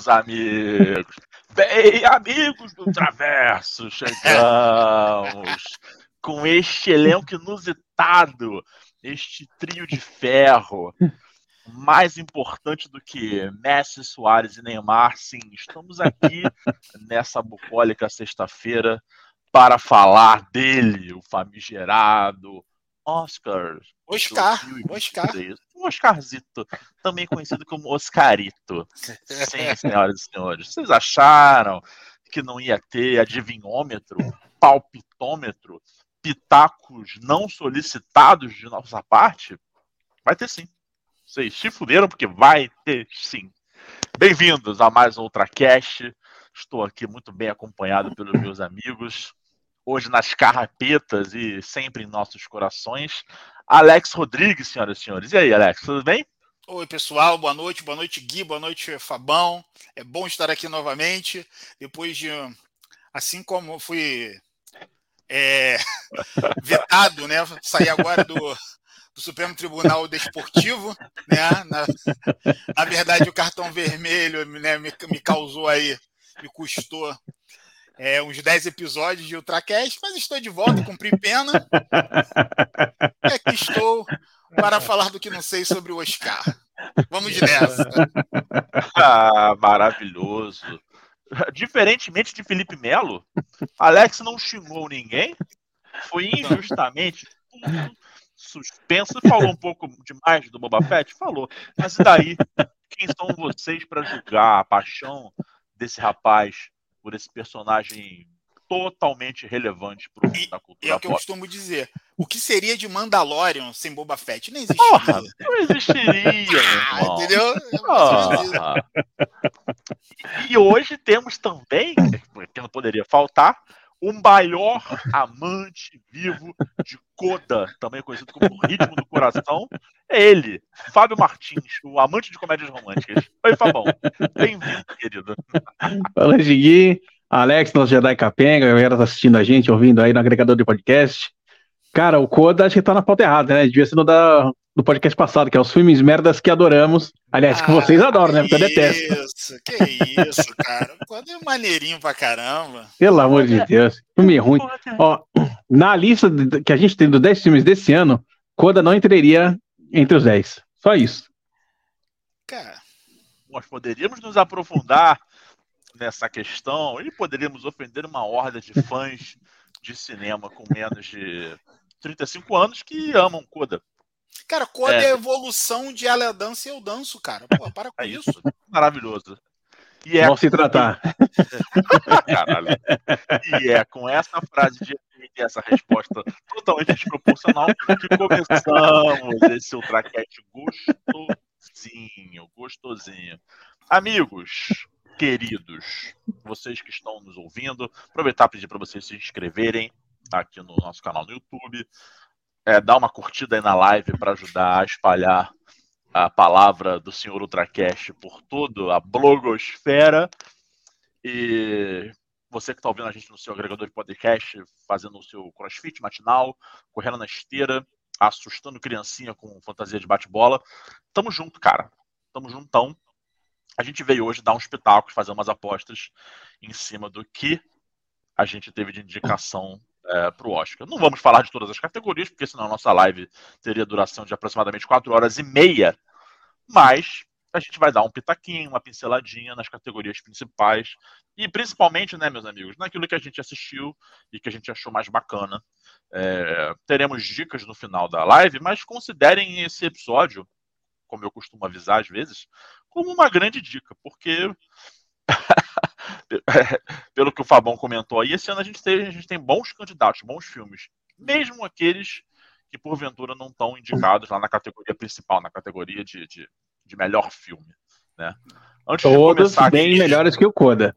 meus amigos. Bem, amigos do Traverso, chegamos com este elenco inusitado, este trio de ferro. Mais importante do que Messi, Soares e Neymar, sim, estamos aqui nessa bucólica sexta-feira para falar dele, o famigerado Oscar. Oscar, Oscar. O Oscarzito, também conhecido como Oscarito. Sim, senhoras e senhores. Vocês acharam que não ia ter adivinhômetro, palpitômetro, pitacos não solicitados de nossa parte? Vai ter sim. Vocês se fuderam porque vai ter sim. Bem-vindos a mais um Ultracast. Estou aqui muito bem acompanhado pelos meus amigos hoje nas carrapetas e sempre em nossos corações. Alex Rodrigues, senhoras e senhores. E aí, Alex, tudo bem? Oi, pessoal, boa noite, boa noite, Gui, boa noite, Fabão. É bom estar aqui novamente, depois de, assim como fui é, vetado, né? Sair agora do, do Supremo Tribunal Desportivo, né? Na, na, verdade, o cartão vermelho né, me, me causou aí, me custou é, uns 10 episódios de Ultracast, mas estou de volta, cumpri pena. E aqui estou para falar do que não sei sobre o Oscar. Vamos nessa. Ah, maravilhoso. Diferentemente de Felipe Melo, Alex não xingou ninguém, foi injustamente suspenso. Falou um pouco demais do Boba Fett? Falou. Mas e daí? Quem são vocês para julgar a paixão desse rapaz por esse personagem totalmente relevante para o da cultura. É o que eu costumo dizer. O que seria de Mandalorian sem Boba Fett? Nem existiria. Porra, não existiria. ah, entendeu? E hoje temos também, que não poderia faltar, o maior amante vivo de Coda, também conhecido como Ritmo do Coração, é ele, Fábio Martins, o amante de comédias românticas. Oi, Fabão. Bem-vindo, querido. Fala, Gui. Alex, nosso Jedi Capenga, a galera tá assistindo a gente, ouvindo aí no agregador de podcast. Cara, o Coda acho que tá na pauta errada, né? Devia ser no da, do podcast passado, que é os filmes merdas que adoramos. Aliás, ah, que vocês adoram, né? Porque eu detesto. Isso, que isso, cara. Quando é maneirinho pra caramba. Pelo amor de Deus. Filme ruim. Ó, na lista que a gente tem dos 10 filmes desse ano, Coda não entraria entre os 10. Só isso. Cara. Nós poderíamos nos aprofundar nessa questão e poderíamos ofender uma horda de fãs de cinema com menos de 35 anos que amam Coda. Cara, Coda é. é a evolução de Ela Dança e Eu Danço, cara. Pô, para com é isso. Maravilhoso. E é Vamos se tratar. Caralho. E é com essa frase de e essa resposta totalmente desproporcional que começamos esse ultracast gostosinho, gostosinho. Amigos, queridos, vocês que estão nos ouvindo, aproveitar e pedir para vocês se inscreverem aqui no nosso canal no YouTube, é, dar uma curtida aí na live para ajudar a espalhar a palavra do senhor Ultracast por toda a blogosfera. E você que está ouvindo a gente no seu agregador de podcast, fazendo o seu crossfit matinal, correndo na esteira, assustando criancinha com fantasia de bate-bola. Tamo junto, cara. Tamo juntão. A gente veio hoje dar uns pitacos, fazer umas apostas em cima do que a gente teve de indicação é, para o Oscar. Não vamos falar de todas as categorias, porque senão a nossa live teria duração de aproximadamente 4 horas e meia. Mas a gente vai dar um pitaquinho, uma pinceladinha nas categorias principais e principalmente, né, meus amigos, naquilo que a gente assistiu e que a gente achou mais bacana. É, teremos dicas no final da live, mas considerem esse episódio, como eu costumo avisar às vezes, como uma grande dica, porque pelo que o Fabão comentou aí, esse ano a gente, tem, a gente tem bons candidatos, bons filmes. Mesmo aqueles que porventura não estão indicados lá na categoria principal, na categoria de, de, de melhor filme. Né? Antes Todos bem aqui, melhores que o Coda.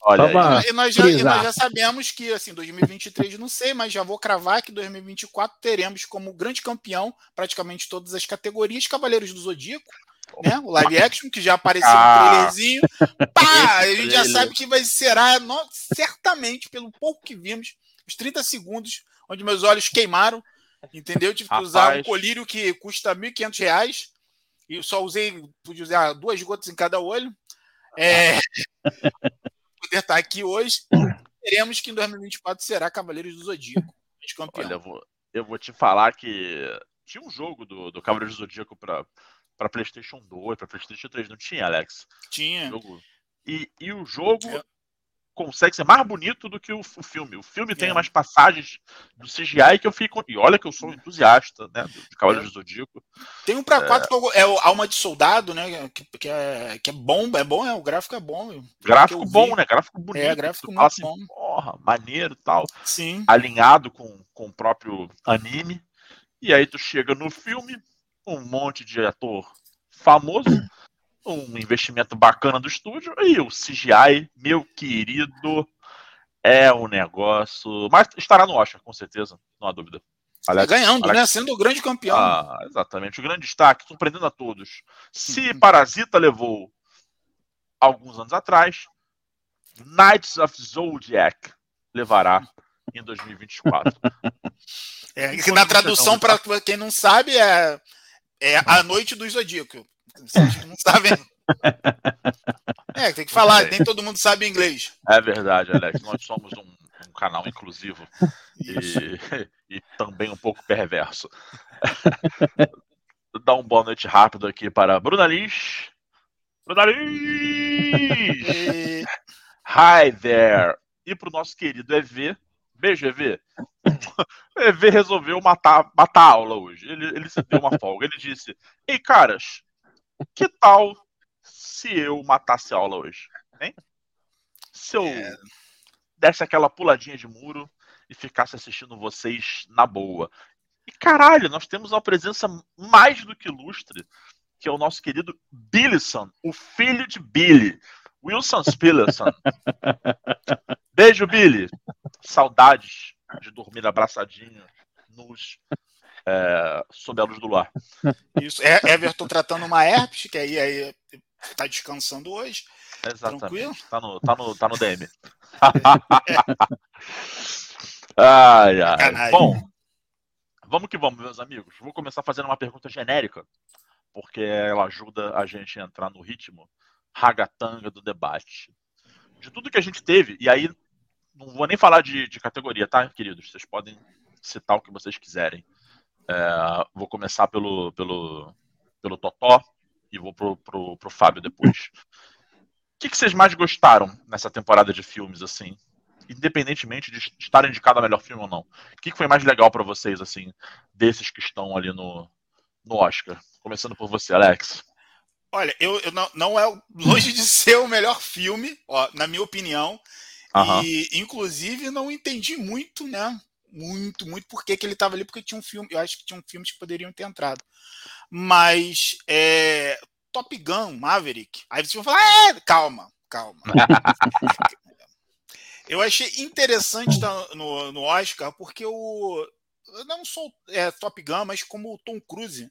Olha e, nós já, e nós já sabemos que assim 2023 não sei, mas já vou cravar que 2024 teremos como grande campeão praticamente todas as categorias Cavaleiros do Zodíaco, né? O live action, que já apareceu ah. no trailerzinho. Pá, a gente já sabe que vai será, certamente, pelo pouco que vimos, os 30 segundos, onde meus olhos queimaram, entendeu? Tive que usar um colírio que custa R$ 1.500 e só usei, pude usar duas gotas em cada olho. é, poder estar aqui hoje. Teremos que em 2024 será Cavaleiros do Zodíaco. Campeão. Olha, eu vou, eu vou te falar que tinha um jogo do, do Cavaleiros do Zodíaco para para PlayStation 2, para PlayStation 3, não tinha, Alex? Tinha. E, e o jogo é. consegue ser mais bonito do que o, o filme. O filme tem é. umas passagens do CGI que eu fico. E olha que eu sou um entusiasta, né? De Cavaleiros é. do Zodíaco. Tem um para quatro é... é o Alma de Soldado, né? Que, que, é, que é bom, é bom, é, o gráfico é bom. Gráfico bom, né? Gráfico bonito. É, gráfico muito assim, bom. Porra, maneiro e tal. Sim. Alinhado com, com o próprio anime. E aí tu chega no filme, um monte de ator famoso, um investimento bacana do estúdio e o CGI, meu querido, é um negócio. Mas estará no Oscar, com certeza, não há dúvida. Alex, Ganhando, Alex... né? Sendo o grande campeão. Ah, exatamente, o grande destaque, surpreendendo a todos. Se uhum. Parasita levou alguns anos atrás, Knights of Zodiac levará em 2024. É, que na tradução, para quem não sabe, é, é a noite do Zodíaco. Vocês não sabem. É, tem que falar, nem todo mundo sabe inglês. É verdade, Alex. Nós somos um, um canal inclusivo e, e, também um pouco perverso. Dá um boa noite rápido aqui para Bruna Liz. Bruna Liz! Hi there! E para o nosso querido EV, Beijo, EV. EV resolveu matar, matar a aula hoje. Ele, ele se deu uma folga. Ele disse: Ei, caras, que tal se eu matasse a aula hoje? Hein? Se eu é... desse aquela puladinha de muro e ficasse assistindo vocês na boa. E caralho, nós temos uma presença mais do que ilustre, que é o nosso querido Billison, o filho de Billy. Wilson Spillerson. Beijo, Billy. Saudades de dormir abraçadinho nos é, sob a luz do lar. Isso. É, Everton tratando uma herpes, que aí, aí tá descansando hoje. Exatamente. Tranquilo? Tá no, tá no, tá no DM. ai, ai. Bom, vamos que vamos, meus amigos. Vou começar fazendo uma pergunta genérica, porque ela ajuda a gente a entrar no ritmo ragatanga do debate. De tudo que a gente teve, e aí não vou nem falar de, de categoria, tá, queridos? Vocês podem citar o que vocês quiserem. É, vou começar pelo, pelo, pelo Totó e vou pro, pro, pro Fábio depois. O que, que vocês mais gostaram nessa temporada de filmes, assim? Independentemente de estar indicado a melhor filme ou não. O que, que foi mais legal para vocês, assim, desses que estão ali no, no Oscar? Começando por você, Alex. Olha, eu, eu não, não é longe de ser o melhor filme, ó, na minha opinião. Uhum. E, inclusive, não entendi muito, né? Muito, muito por que, que ele estava ali, porque tinha um filme, eu acho que tinha um filmes que poderiam ter entrado. Mas é, Top Gun, Maverick, aí vocês vão falar, é, calma, calma. eu achei interessante no, no Oscar, porque o. Não só é, Top Gun, mas como o Tom Cruise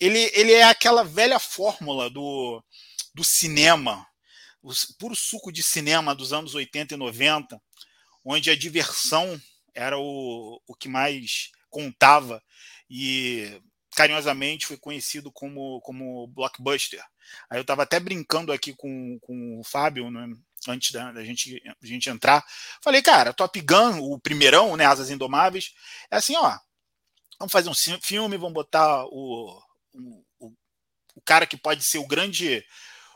ele, ele é aquela velha fórmula do, do cinema, o puro suco de cinema dos anos 80 e 90, onde a diversão era o, o que mais contava e carinhosamente foi conhecido como, como blockbuster. Aí eu estava até brincando aqui com, com o Fábio, né, antes da, da gente, a gente entrar. Falei, cara, Top Gun, o primeirão, né, Asas Indomáveis, é assim, ó, vamos fazer um filme, vamos botar o, o, o, cara que pode ser o grande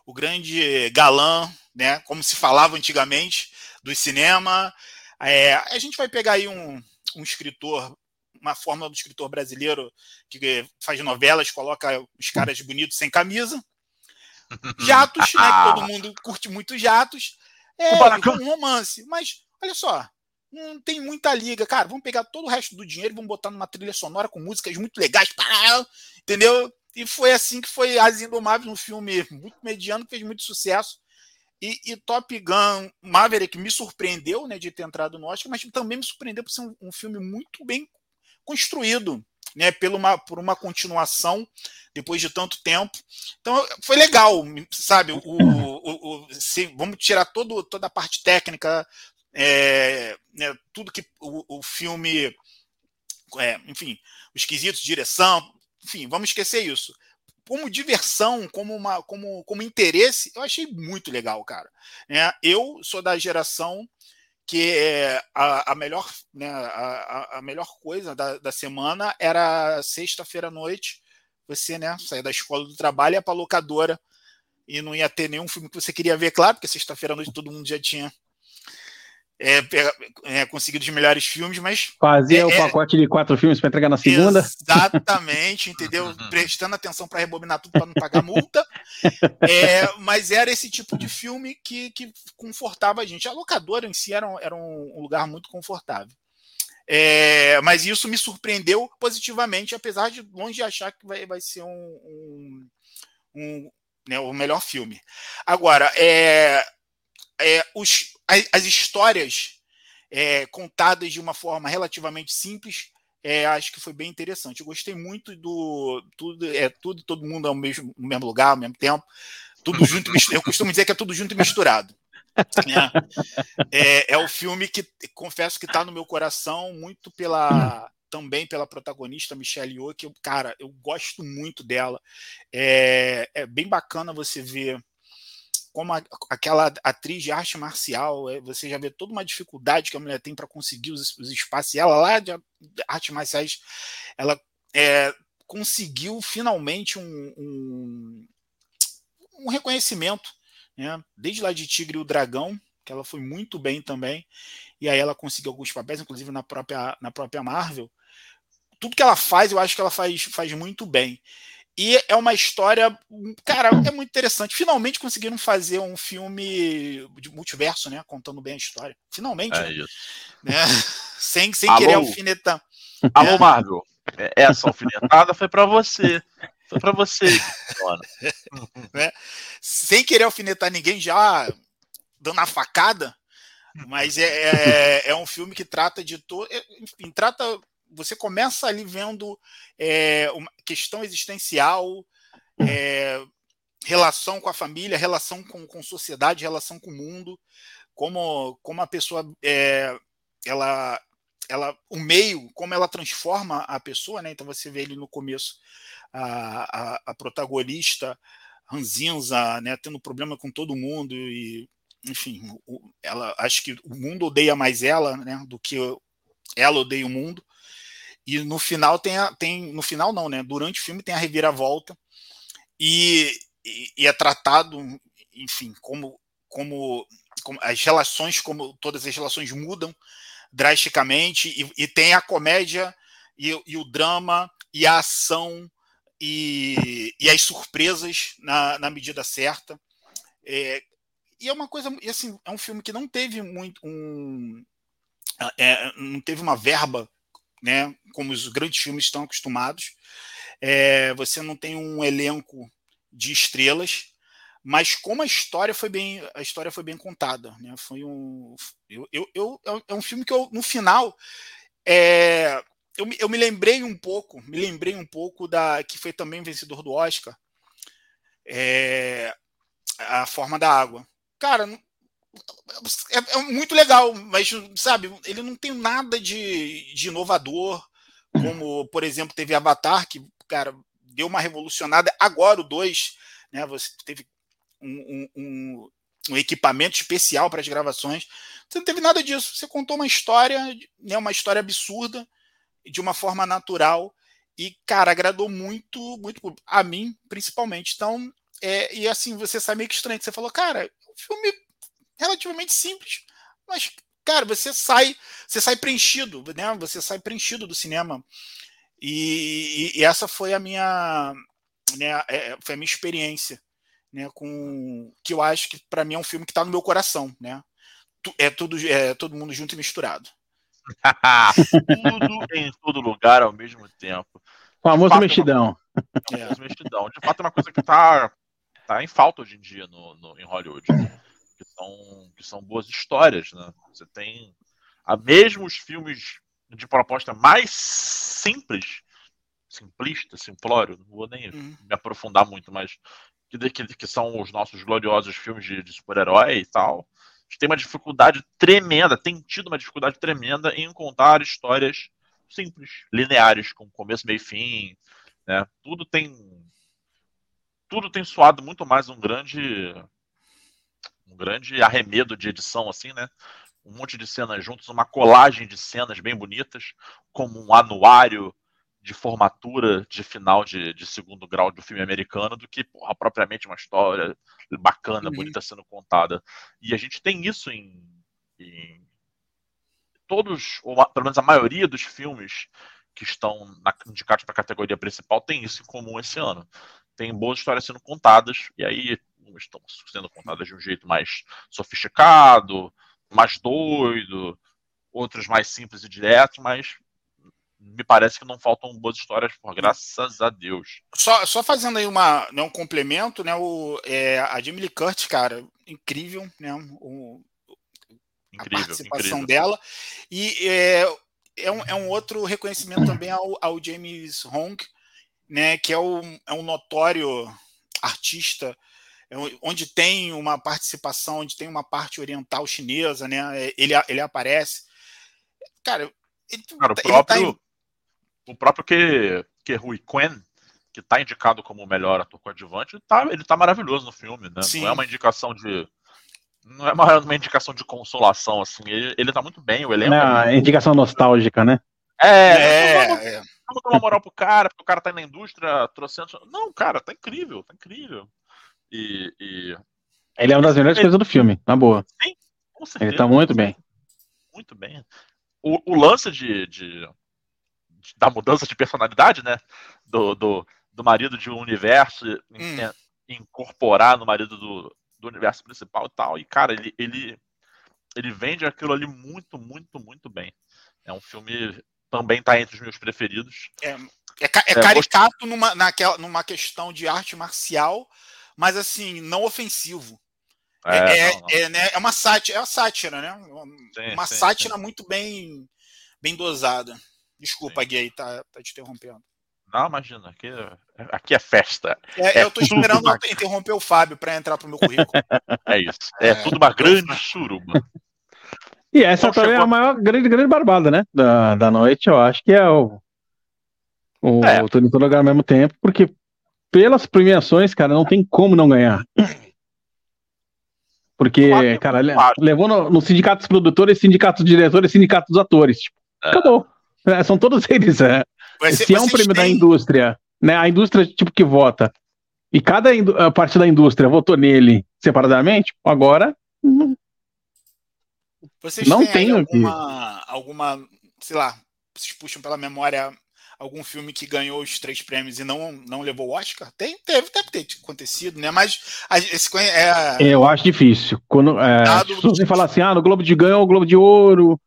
o grande galã, né, como se falava antigamente, do cinema. É, a gente vai pegar aí um, um escritor, uma fórmula do escritor brasileiro que faz novelas, coloca os caras bonitos sem camisa. Jatos, né, que todo mundo curte muito jatos. É, um romance. Mas, olha só, não tem muita liga. Cara, vamos pegar todo o resto do dinheiro e vamos botar numa trilha sonora com músicas muito legais. Entendeu? E foi assim que foi As Indomáveis, um filme muito mediano, que fez muito sucesso. E, e, Top Gun Maverick me surpreendeu né, de ter entrado no Oscar, mas também me surpreendeu por ser um, um filme muito bem construído, né, por, uma, por uma continuação depois de tanto tempo. Então foi legal, sabe? O, o, o se, vamos tirar todo, toda a parte técnica, é, né, tudo que o, o filme, é, enfim, os quesitos, direção, enfim, vamos esquecer isso. como diversão, como, uma, como, como interesse, eu achei muito legal, cara. É, eu sou da geração que é a, a melhor, né, a, a melhor coisa da, da semana era sexta-feira à noite, você né, sair da escola do trabalho e ia para locadora e não ia ter nenhum filme que você queria ver, claro, porque sexta-feira à noite todo mundo já tinha é, é, conseguido os melhores filmes, mas. Fazia é, o pacote de quatro filmes para entregar na segunda. Exatamente, entendeu? Prestando atenção para rebobinar tudo para não pagar multa. É, mas era esse tipo de filme que, que confortava a gente. A locadora em si era, um, era um lugar muito confortável. É, mas isso me surpreendeu positivamente, apesar de longe de achar que vai, vai ser um, um, um né, o melhor filme. Agora, é, é, os, as, as histórias é, contadas de uma forma relativamente simples, é, acho que foi bem interessante. Eu gostei muito do tudo, é tudo, todo mundo ao mesmo, no mesmo lugar, ao mesmo tempo, tudo junto. eu costumo dizer que é tudo junto e misturado. É, é, é o filme que confesso que está no meu coração muito pela também pela protagonista Michelle Yeoh, que eu, cara, eu gosto muito dela. É, é bem bacana você ver como a, aquela atriz de arte marcial, é, você já vê toda uma dificuldade que a mulher tem para conseguir os, os, espaços. E ela lá de artes marciais, ela é, conseguiu finalmente um, um, um reconhecimento, né? desde lá de Tigre e o Dragão, que ela foi muito bem também, e aí ela conseguiu alguns papéis, inclusive na própria, na própria Marvel. Tudo que ela faz, eu acho que ela faz, faz muito bem. E é uma história, cara, é muito interessante. Finalmente conseguiram fazer um filme de multiverso, né? Contando bem a história. Finalmente. É né? isso. Né? Sem, sem querer alfinetar. Alô, é. Marvel. Essa alfinetada foi para você. Foi para você, né? Sem querer alfinetar ninguém, já dando a facada. Mas é, é, é um filme que trata de todo. Enfim, trata você começa ali vendo é, uma questão existencial, é, relação com a família, relação com, com sociedade, relação com o mundo, como, como a pessoa é, ela ela o meio como ela transforma a pessoa né? Então você vê ele no começo a, a, a protagonista ranzinza né? Tendo problema com todo mundo e enfim ela acho que o mundo odeia mais ela né? Do que ela odeia o mundo e no final tem, a, tem no final não, né? Durante o filme tem a reviravolta e, e, e é tratado, enfim, como, como, como, as relações, como todas as relações mudam drasticamente e, e tem a comédia e, o drama e a ação e, e as surpresas na, na medida certa. É, e é uma coisa, assim, é um filme que não teve muito um, é, não teve uma verba né, como os grandes filmes estão acostumados. É, você não tem um elenco de estrelas, mas como a história foi bem, a história foi bem contada, né? Foi um, eu, eu, eu é um filme que eu, no final, é, eu, eu me lembrei um pouco, me lembrei um pouco da que foi também vencedor do Oscar, é, a Forma da Água. Cara, é, é, muito legal, mas sabe, ele não tem nada de, de inovador, como, por exemplo, teve Avatar, que, cara, deu uma revolucionada. Agora o 2, né? Você teve um, um, um equipamento especial para as gravações. Você não teve nada disso. Você contou uma história, né, uma história absurda, de uma forma natural. E, cara, agradou muito, muito a mim, principalmente. Então, é, e assim, você sai meio que estranho. Você falou, cara, o filme relativamente simples, mas cara, você sai, você sai preenchido, né? Você sai preenchido do cinema. E, e, e essa foi a minha, né? É, foi a minha experiência, né? Com que eu acho que para mim é um filme que está no meu coração, né? É tudo, é todo mundo junto e misturado. tudo em todo lugar ao mesmo tempo. Famoso fato, mexidão. É. mexidão. De fato, é uma coisa que está tá em falta hoje em dia no, no em Hollywood que são, que são boas histórias, né? Você tem a mesmo os filmes de proposta mais simples, simplista, simplório, não vou nem uhum. me aprofundar muito, mas que, que, que são os nossos gloriosos filmes de, de super-herói e tal, a gente tem uma dificuldade tremenda, tem tido uma dificuldade tremenda em contar histórias simples, lineares, com começo, meio e fim, né? Tudo tem tudo tem soado muito mais um grande um grande arremedo de edição assim, né? Um monte de cenas juntos, uma colagem de cenas bem bonitas, como um anuário de formatura de final de, de segundo grau do filme americano do que porra, propriamente uma história bacana, uhum. bonita sendo contada. E a gente tem isso em, em todos, ou pelo menos a maioria dos filmes que estão na, indicados para a categoria principal tem isso em comum esse ano. Tem boas histórias sendo contadas, e aí estão sendo contadas de um jeito mais sofisticado, mais doido, outros mais simples e diretos, mas me parece que não faltam boas histórias, por graças a Deus. Só, só fazendo aí uma, né, um complemento, né? O, é, a Jamie Lee Curtis, cara, incrível, né? O, incrível, a participação incrível. dela. E é, é, um, é um outro reconhecimento também ao, ao James Hong, né? Que é, o, é um notório artista onde tem uma participação, onde tem uma parte oriental chinesa, né? Ele, ele aparece. Cara, ele, Cara o tá, próprio, tá o próprio que, que Rui Quen, que está indicado como o melhor ator coadjuvante, tá, ele está maravilhoso no filme, né? Sim. Não é uma indicação de. Não é uma, uma indicação de consolação, assim. Ele, ele tá muito bem, o elenco. Não, é indicação nostálgica, né? É, é, vamos, é. vamos dar uma moral pro cara, porque o cara tá na indústria trouxendo. Não, cara, tá incrível, tá incrível. E, e... Ele é uma das melhores coisas do filme, na boa. Sim, com certeza. Ele tá muito bem. Muito bem. O, o lance de, de, de, da mudança de personalidade, né? Do, do, do marido de um universo hum. incorporar no marido do, do universo principal e tal. E, cara, ele, ele, ele vende aquilo ali muito, muito, muito bem. É um filme também tá entre os meus preferidos. É, é, é caricato numa, naquela, numa questão de arte marcial, mas assim, não ofensivo. É, é, não, não. é, né, é uma sátira, é uma sátira, né? Sim, uma sim, sátira sim. muito bem, bem dosada. Desculpa, Gui, aí, tá, tá te interrompendo. Não, imagina, aqui, aqui é festa. É, é eu tô esperando uma... interromper o Fábio para entrar pro meu currículo. É isso. É, é tudo uma grande suruba. E essa então, também chegou... é a maior grande, grande barbada, né? Da, da noite, eu acho que é o. O, é. o Tudo em todo lugar ao mesmo tempo, porque pelas premiações, cara, não tem como não ganhar. Porque, cara, levou no, no sindicato dos produtores, sindicato dos diretores, sindicato dos atores. Tipo, é. Acabou. É, são todos eles. É. Ser, Se é um prêmio têm... da indústria, né? A indústria, tipo, que vota. E cada parte da indústria votou nele separadamente, agora. Vocês não tem alguma, alguma, sei lá, vocês puxam pela memória algum filme que ganhou os três prêmios e não, não levou o Oscar? Tem, deve, deve ter acontecido, né? Mas esse é. Eu acho difícil. Quando é, se você falar assim, ah, no Globo de ganhou o Globo de Ouro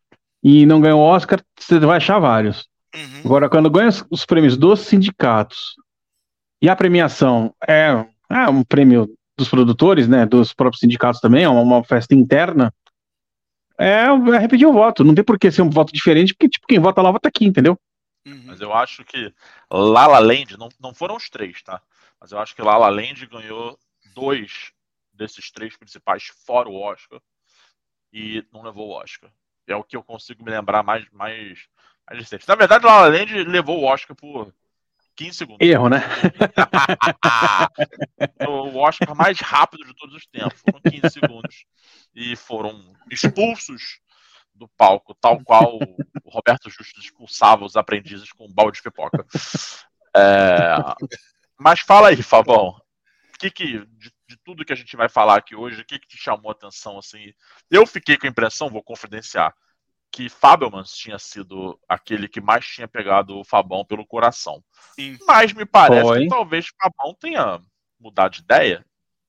e não ganhou o Oscar, você vai achar vários. Uhum. Agora, quando ganha os prêmios dos sindicatos e a premiação é, é um prêmio dos produtores, né? Dos próprios sindicatos também, é uma, uma festa interna. É, é repetir o voto. Não tem por que ser um voto diferente, porque tipo, quem vota lá vota aqui, entendeu? Uhum. Mas eu acho que Lala Land, não, não foram os três, tá? Mas eu acho que Lala Land ganhou dois desses três principais fora o Oscar e não levou o Oscar. É o que eu consigo me lembrar mais, mais, mais recente. Na verdade, Lala Land levou o Oscar por 15 segundos. Erro, né? o Oscar mais rápido de todos os tempos. Foram 15 segundos. E foram expulsos do palco, tal qual o Roberto Justo expulsava os aprendizes com um balde de pipoca. É... Mas fala aí, Fabão. Que que, de, de, tudo que a gente vai falar aqui hoje, o que, que te chamou a atenção? Assim? Eu fiquei com a impressão, vou confidenciar, que Fabelmans tinha sido aquele que mais tinha pegado o Fabão pelo coração. Sim. Mas me parece Foi. que talvez Fabão tenha mudado de ideia.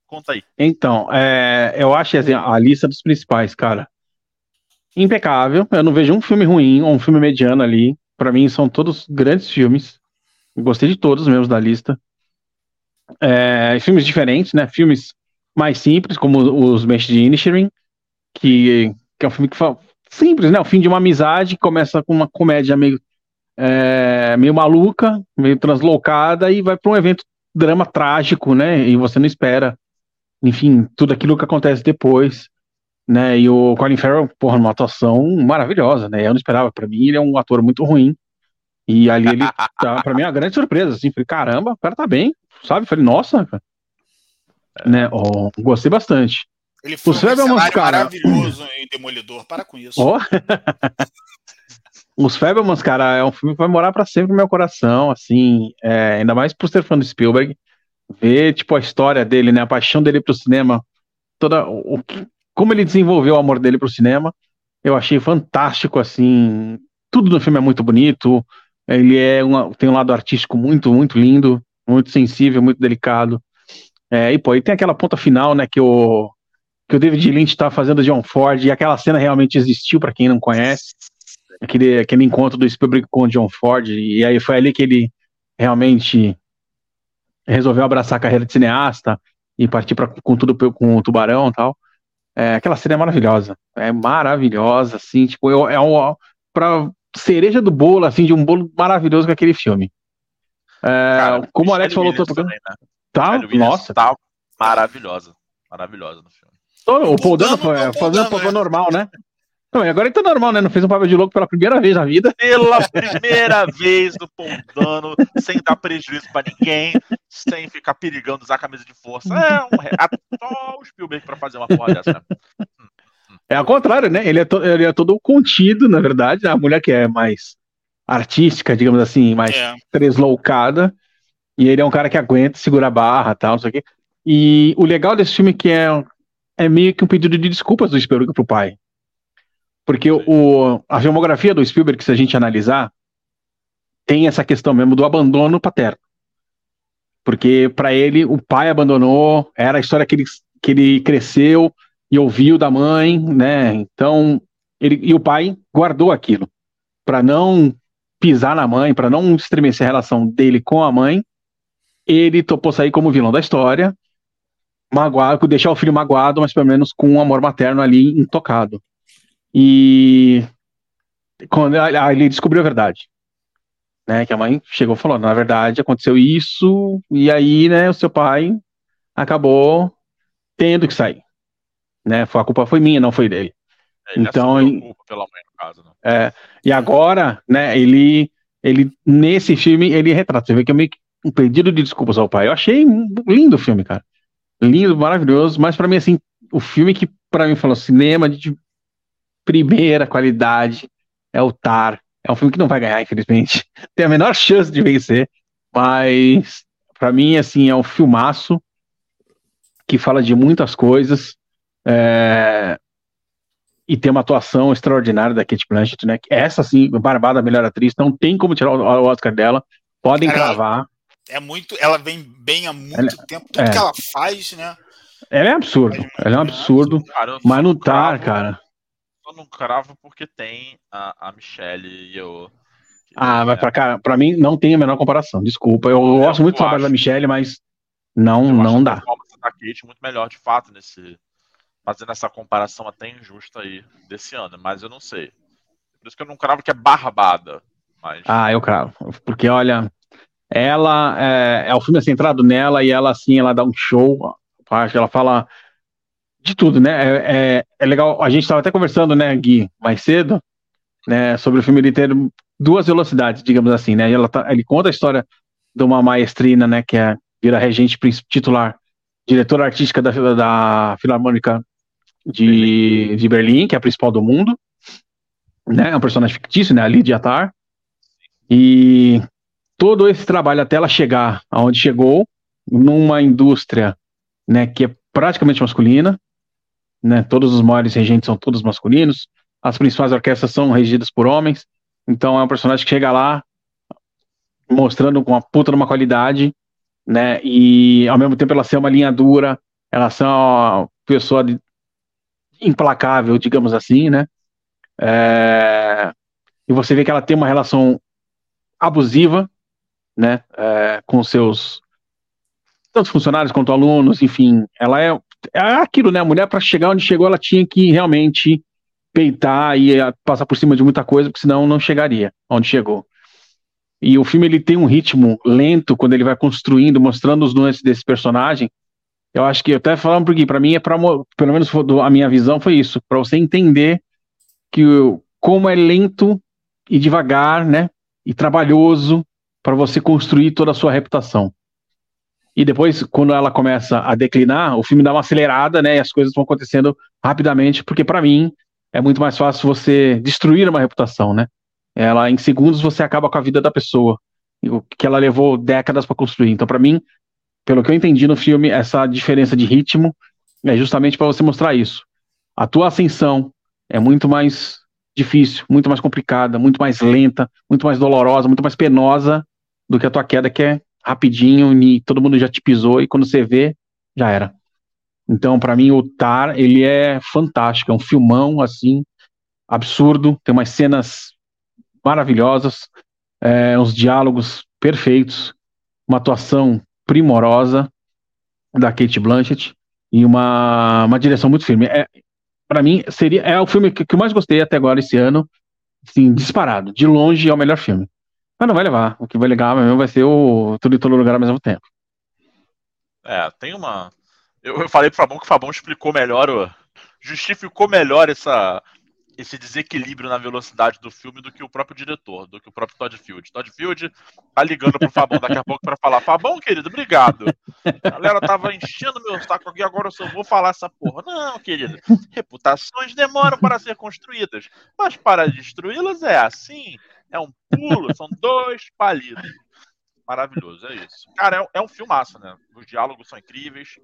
Conta aí. Então, é, eu acho assim, a lista dos principais, cara impecável. Eu não vejo um filme ruim ou um filme mediano ali. Para mim, são todos grandes filmes. Gostei de todos mesmo da lista. É, filmes diferentes, né? Filmes mais simples, como os Mesh de Inisherin, que, que é um filme que fala simples, né? O fim de uma amizade começa com uma comédia meio, é, meio maluca, meio translocada e vai para um evento drama trágico, né? E você não espera, enfim, tudo aquilo que acontece depois né? E o Colin Farrell, porra, numa atuação maravilhosa, né? Eu não esperava, para mim ele é um ator muito ruim. E ali ele tá, para mim, é uma grande surpresa, assim, falei, caramba, o cara tá bem, sabe? Falei, nossa, É. Né? Oh, gostei bastante. Ele foi Os um Fabelmans, cara... maravilhoso em Demolidor. Para com isso. Oh. Os Fabelmans, cara, é um filme que vai morar para sempre no meu coração, assim, é, ainda mais por ser fã do Spielberg, ver, tipo, a história dele, né, a paixão dele pro cinema, toda, o, como ele desenvolveu o amor dele pro cinema, eu achei fantástico, assim, tudo no filme é muito bonito, ele é uma, tem um lado artístico muito, muito lindo, muito sensível, muito delicado, é, e pô, e tem aquela ponta final, né, que o, que o David Lynch tá fazendo John Ford, e aquela cena realmente existiu, para quem não conhece, aquele, aquele encontro do Spielberg com o John Ford, e aí foi ali que ele realmente resolveu abraçar a carreira de cineasta e partir pra, com tudo com o Tubarão e tal. É, aquela cena é maravilhosa, é maravilhosa, assim, tipo, eu, é um, pra cereja do bolo, assim, de um bolo maravilhoso com aquele filme. É, Cara, como o Alex falou, tô tocando. Também, né? Tá, nossa. Tá maravilhosa, maravilhosa no filme. O Paul Dano fazendo papel é. normal, né? Não, agora ele tá normal, né? Não fez um papel de louco pela primeira vez na vida. Pela primeira vez no Pontano, sem dar prejuízo pra ninguém, sem ficar perigando usar a camisa de força. É um só o Spielberg pra fazer uma porra dessa, né? É ao contrário, né? Ele é, to, ele é todo contido, na verdade. A mulher que é mais artística, digamos assim, mais é. tresloucada. E ele é um cara que aguenta segurar a barra tal, não sei o quê. E o legal desse filme é que é, é meio que um pedido de desculpas do Spielberg pro pai. Porque o, a filmografia do Spielberg, se a gente analisar, tem essa questão mesmo do abandono paterno. Porque para ele, o pai abandonou, era a história que ele, que ele cresceu e ouviu da mãe, né? Então, ele, e o pai guardou aquilo para não pisar na mãe, para não estremecer a relação dele com a mãe. Ele topou sair como vilão da história, magoado, deixar o filho magoado, mas pelo menos com um amor materno ali intocado. E quando ele descobriu a verdade, né? Que a mãe chegou e falou: na verdade aconteceu isso, e aí, né? O seu pai acabou tendo que sair, né? A culpa foi minha, não foi dele. É, então, pela mãe caso, né? é, e agora, né? Ele, ele nesse filme ele retrata. Você vê que é meio que um pedido de desculpas ao pai. Eu achei lindo o filme, cara, lindo, maravilhoso. Mas para mim assim, o filme que para mim falou cinema de primeira qualidade é o Tar. É um filme que não vai ganhar, infelizmente. Tem a menor chance de vencer, mas para mim, assim, é um filmaço que fala de muitas coisas é... e tem uma atuação extraordinária da Kate Blanchett, né? Essa, sim, barbada melhor atriz, não tem como tirar o Oscar dela. Podem Cara, cravar. É muito, ela vem bem há muito ela, tempo. Tudo é. que ela faz, né? Ela é absurdo. Ela é um absurdo. Cara, mas no Tar, cara eu não cravo porque tem a, a Michelle e eu. Ah, mas pra, cara, pra mim não tem a menor comparação. Desculpa, eu, eu gosto muito do trabalho da Michelle, mas não, não dá. A Kate muito melhor, de fato, nesse. Fazendo essa comparação até injusta aí desse ano, mas eu não sei. Por isso que eu não cravo que é barbada. Mas... Ah, eu cravo. Porque, olha, ela é, é o filme é centrado nela e ela, assim, ela dá um show. Ela fala de tudo, né? É, é, é legal. A gente estava até conversando, né, Gui, mais cedo, né, sobre o filme ele ter duas velocidades, digamos assim, né? Ela tá, ele conta a história de uma maestrina, né, que é vira regente titular, diretora artística da, da Filarmônica de, de Berlim, que é a principal do mundo, né? É um personagem fictício, né? A Lydia Tarr. E todo esse trabalho até ela chegar aonde chegou, numa indústria, né, que é praticamente masculina, né? Todos os maiores regentes são todos masculinos, as principais orquestras são regidas por homens, então é um personagem que chega lá mostrando com uma puta de uma qualidade, né? E ao mesmo tempo ela ser uma linha dura, ela ser uma pessoa de, implacável, digamos assim, né? É, e você vê que ela tem uma relação abusiva, né? É, com seus tanto funcionários quanto alunos, enfim, ela é é aquilo, né? A mulher, para chegar onde chegou, ela tinha que realmente peitar e eh, passar por cima de muita coisa, porque senão não chegaria onde chegou. E o filme ele tem um ritmo lento quando ele vai construindo, mostrando os nuances desse personagem. Eu acho que eu até falando porque para mim é para pelo menos a minha visão foi isso, para você entender que como é lento e devagar, né? E trabalhoso para você construir toda a sua reputação. E depois, quando ela começa a declinar, o filme dá uma acelerada, né? E as coisas vão acontecendo rapidamente, porque para mim é muito mais fácil você destruir uma reputação, né? Ela, em segundos, você acaba com a vida da pessoa, o que ela levou décadas para construir. Então, para mim, pelo que eu entendi no filme, essa diferença de ritmo é justamente para você mostrar isso. A tua ascensão é muito mais difícil, muito mais complicada, muito mais lenta, muito mais dolorosa, muito mais penosa do que a tua queda, que é rapidinho e todo mundo já te pisou e quando você vê, já era. Então, para mim, o Tar, ele é fantástico, é um filmão, assim, absurdo, tem umas cenas maravilhosas, é, uns diálogos perfeitos, uma atuação primorosa da Kate Blanchett e uma, uma direção muito firme. É, para mim, seria é o filme que, que eu mais gostei até agora esse ano, assim, disparado. De longe é o melhor filme. Mas não vai levar. O que vai levar mesmo vai ser o Tudo em Todo Lugar ao mesmo tempo. É, tem uma. Eu, eu falei pro Fabão que o Fabão explicou melhor, o... justificou melhor essa, esse desequilíbrio na velocidade do filme do que o próprio diretor, do que o próprio Todd Field. Todd Field tá ligando pro Fabão daqui a pouco para falar: Fabão, querido, obrigado. A galera tava enchendo meu saco aqui, agora eu só vou falar essa porra. Não, querido. Reputações demoram para ser construídas, mas para destruí-las é assim. É um pulo, são dois palitos. Maravilhoso, é isso. Cara, é, é um filmaço, né? Os diálogos são incríveis.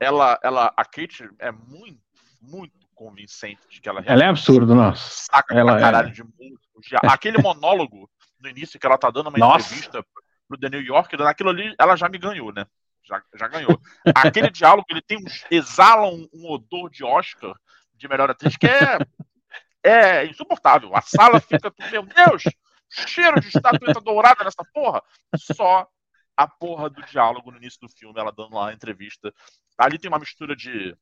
Ela, ela, a Kate é muito, muito convincente de que ela Ela é absurdo, nossa. Saca ela pra caralho é... de músico. Aquele monólogo no início que ela tá dando uma nossa. entrevista pro The New Yorker, naquilo ali ela já me ganhou, né? Já, já ganhou. Aquele diálogo, ele tem um, exala um, um odor de Oscar de melhor atriz que é, é insuportável. A sala fica, meu Deus, cheiro de estatueta dourada nessa porra. Só a porra do diálogo no início do filme, ela dando lá a entrevista. Ali tem uma mistura de,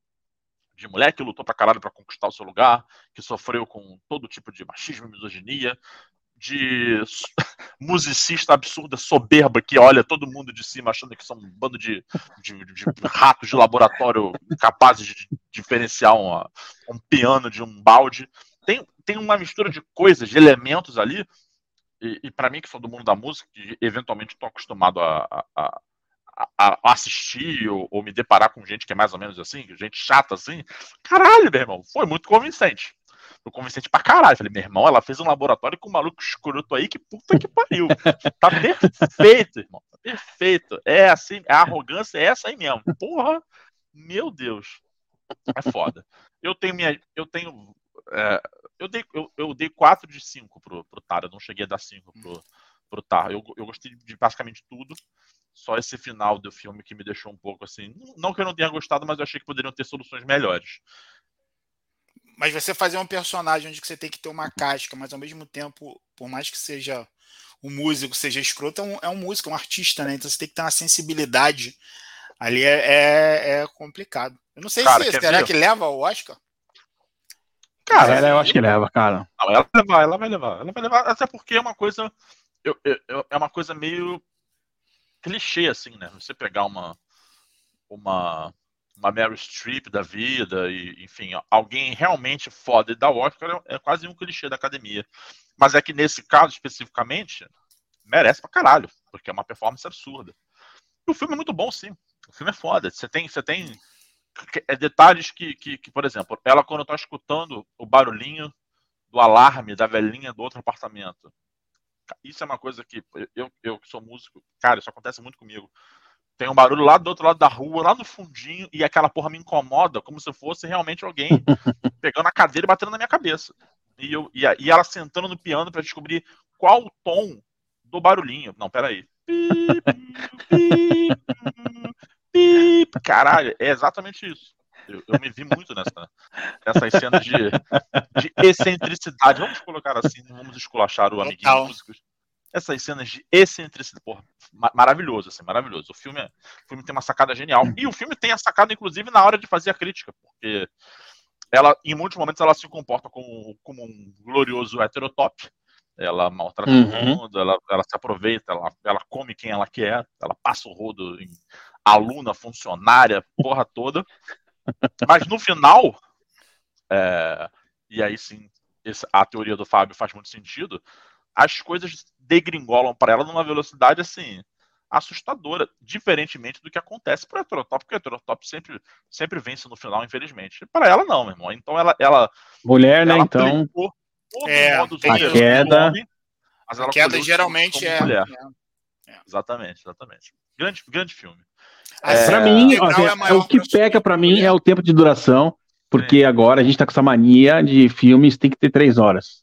de mulher que lutou pra caralho pra conquistar o seu lugar, que sofreu com todo tipo de machismo e misoginia, de musicista absurda, soberba, que olha todo mundo de cima achando que são um bando de, de, de ratos de laboratório capazes de diferenciar uma, um piano de um balde. Tem, tem uma mistura de coisas, de elementos ali e, e para mim, que sou do mundo da música, que eventualmente estou acostumado a, a, a, a assistir ou, ou, me deparar com gente que é mais ou menos assim, gente chata assim, caralho, meu irmão, foi muito convincente. Foi convincente pra caralho. Falei, meu irmão, ela fez um laboratório com um maluco escroto aí, que puta que pariu. Tá perfeito, irmão. Tá perfeito. É assim, a arrogância é essa aí mesmo. Porra, meu Deus. É foda. Eu tenho minha. Eu tenho. É, eu dei, eu, eu dei 4 de 5 pro, pro Tar, eu não cheguei a dar 5 pro, pro Tar. Eu, eu gostei de basicamente tudo. Só esse final do filme que me deixou um pouco assim. Não que eu não tenha gostado, mas eu achei que poderiam ter soluções melhores. Mas você fazer um personagem onde você tem que ter uma casca, mas ao mesmo tempo, por mais que seja um músico, seja escroto, é um, é um músico, é um artista, né? Então você tem que ter uma sensibilidade. Ali é, é, é complicado. Eu não sei Cara, se será ver? que leva ao Oscar. Cara, ela, eu acho que leva, cara. Ela vai levar, ela vai levar. Ela vai levar, até porque é uma coisa. Eu, eu, é uma coisa meio clichê, assim, né? Você pegar uma. Uma. Uma Mary Streep da vida, e, enfim, alguém realmente foda e da Oscar é, é quase um clichê da academia. Mas é que nesse caso especificamente, merece pra caralho, porque é uma performance absurda. E o filme é muito bom, sim. O filme é foda. Você tem, você tem detalhes que, que, que, por exemplo, ela quando está escutando o barulhinho do alarme da velhinha do outro apartamento. Isso é uma coisa que eu, eu que sou músico, cara, isso acontece muito comigo. Tem um barulho lá do outro lado da rua, lá no fundinho, e aquela porra me incomoda, como se fosse realmente alguém pegando a cadeira e batendo na minha cabeça. E, eu, e, e ela sentando no piano para descobrir qual o tom do barulhinho. Não, peraí. Pip, caralho, é exatamente isso. Eu, eu, me vi muito nessa, nessas cenas de, de excentricidade. Vamos colocar assim, vamos esculachar o amiguinho Total. músicos. Essas cenas de excentricidade, porra, maravilhoso, assim, maravilhoso. O filme, o filme tem uma sacada genial. E o filme tem a sacada, inclusive, na hora de fazer a crítica, porque ela, em muitos momentos, ela se comporta como, como um glorioso heterotop ela maltrata uhum. todo mundo, ela, ela se aproveita, ela, ela come quem ela quer, ela passa o rodo em aluna, funcionária, porra toda. Mas no final, é, e aí sim, esse, a teoria do Fábio faz muito sentido, as coisas degringolam para ela numa velocidade assim assustadora, diferentemente do que acontece para o Heterotop, porque o Heterotop sempre, sempre vence no final, infelizmente. Para ela, não, meu irmão. Então, ela. ela Mulher, né? Então. É, a queda. Homem, a queda geralmente é, mulher. é. Exatamente, exatamente. Grande, grande filme. É, para mim, é, é o que peca para mim é o tempo de duração, porque agora a gente tá com essa mania de filmes tem que ter três horas.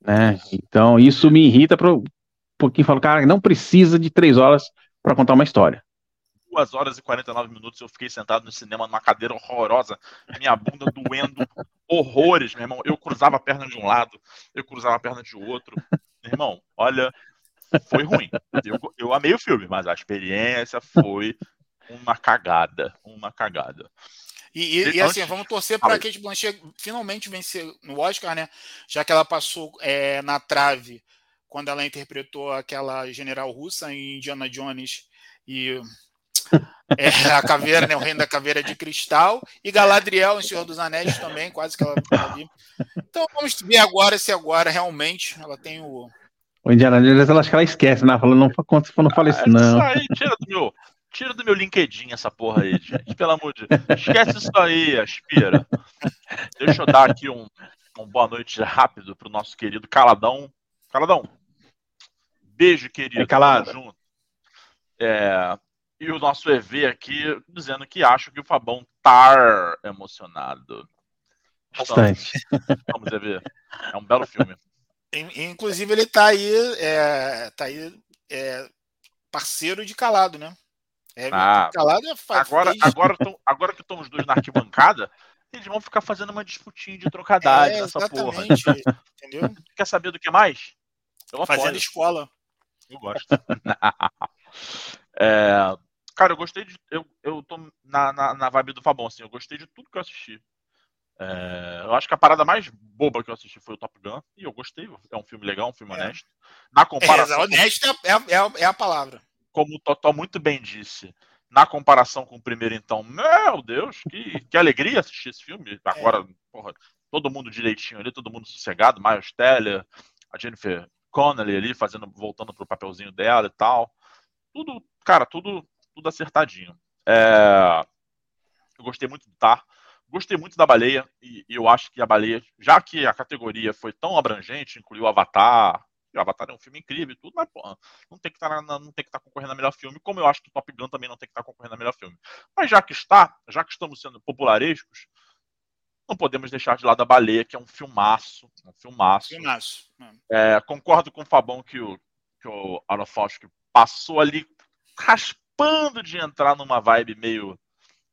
Né? Então, isso me irrita pro, porque falo, cara, não precisa de três horas para contar uma história. Duas horas e 49 minutos eu fiquei sentado no cinema numa cadeira horrorosa, minha bunda doendo horrores, meu irmão. Eu cruzava a perna de um lado, eu cruzava a perna de outro. Meu irmão, olha, foi ruim. Eu, eu amei o filme, mas a experiência foi uma cagada. Uma cagada. E, e, e assim, vamos torcer para a Kate Blanchett finalmente vencer no Oscar, né? Já que ela passou é, na trave quando ela interpretou aquela general russa em Indiana Jones e é, a caveira, né, o reino da caveira de cristal, e Galadriel em Senhor dos Anéis também, quase que ela ali. Então vamos ver agora se agora realmente ela tem o. O Indiana Jones, ela acho que ela esquece, né? Fala, não, não fala isso, não. Aí, tira do meu. Tira do meu LinkedIn essa porra aí, gente. Pelo amor de Deus. Esquece isso aí, aspira. Deixa eu dar aqui um, um boa noite rápido pro nosso querido Caladão. Caladão, Beijo, querido. É calado. junto. É, e o nosso EV aqui dizendo que acho que o Fabão tá emocionado. Bastante. Vamos, EV. É um belo filme. Inclusive, ele tá aí, é, tá aí é, parceiro de calado, né? É, ah, calado é agora, agora, tão, agora que estão os dois na arquibancada, eles vão ficar fazendo uma disputinha de trocadilho é, nessa porra. Entendeu? Quer saber do que mais? Eu Fazendo escola. Eu gosto. é, cara, eu gostei de. Eu, eu tô na, na, na, vibe do Fabão, assim. Eu gostei de tudo que eu assisti. É, eu acho que a parada mais boba que eu assisti foi o Top Gun. E eu gostei. É um filme legal, um filme é. honesto. Na comparação. É, honesto é, é, é, a palavra. Como o Totó muito bem disse. Na comparação com o primeiro, então, meu Deus, que, que alegria assistir esse filme. Agora, porra, todo mundo direitinho ali, todo mundo sossegado. Miles Teller, a Jennifer Connelly ali, fazendo, voltando pro papelzinho dela e tal. Tudo, cara, tudo, tudo acertadinho. É... Eu gostei muito do Tar. Gostei muito da baleia, e, e, eu acho que a baleia, já que a categoria foi tão abrangente, incluiu Avatar, Avatar é um filme incrível e tudo, mas pô, não tem que estar tá estar tá concorrendo a melhor filme, como eu acho que Top Gun também não tem que estar tá concorrendo a melhor filme. Mas já que está, já que estamos sendo popularescos, não podemos deixar de lado a Baleia, que é um filmaço. Um filmaço. filmaço. É, concordo com o Fabão que o, que o passou ali raspando de entrar numa vibe meio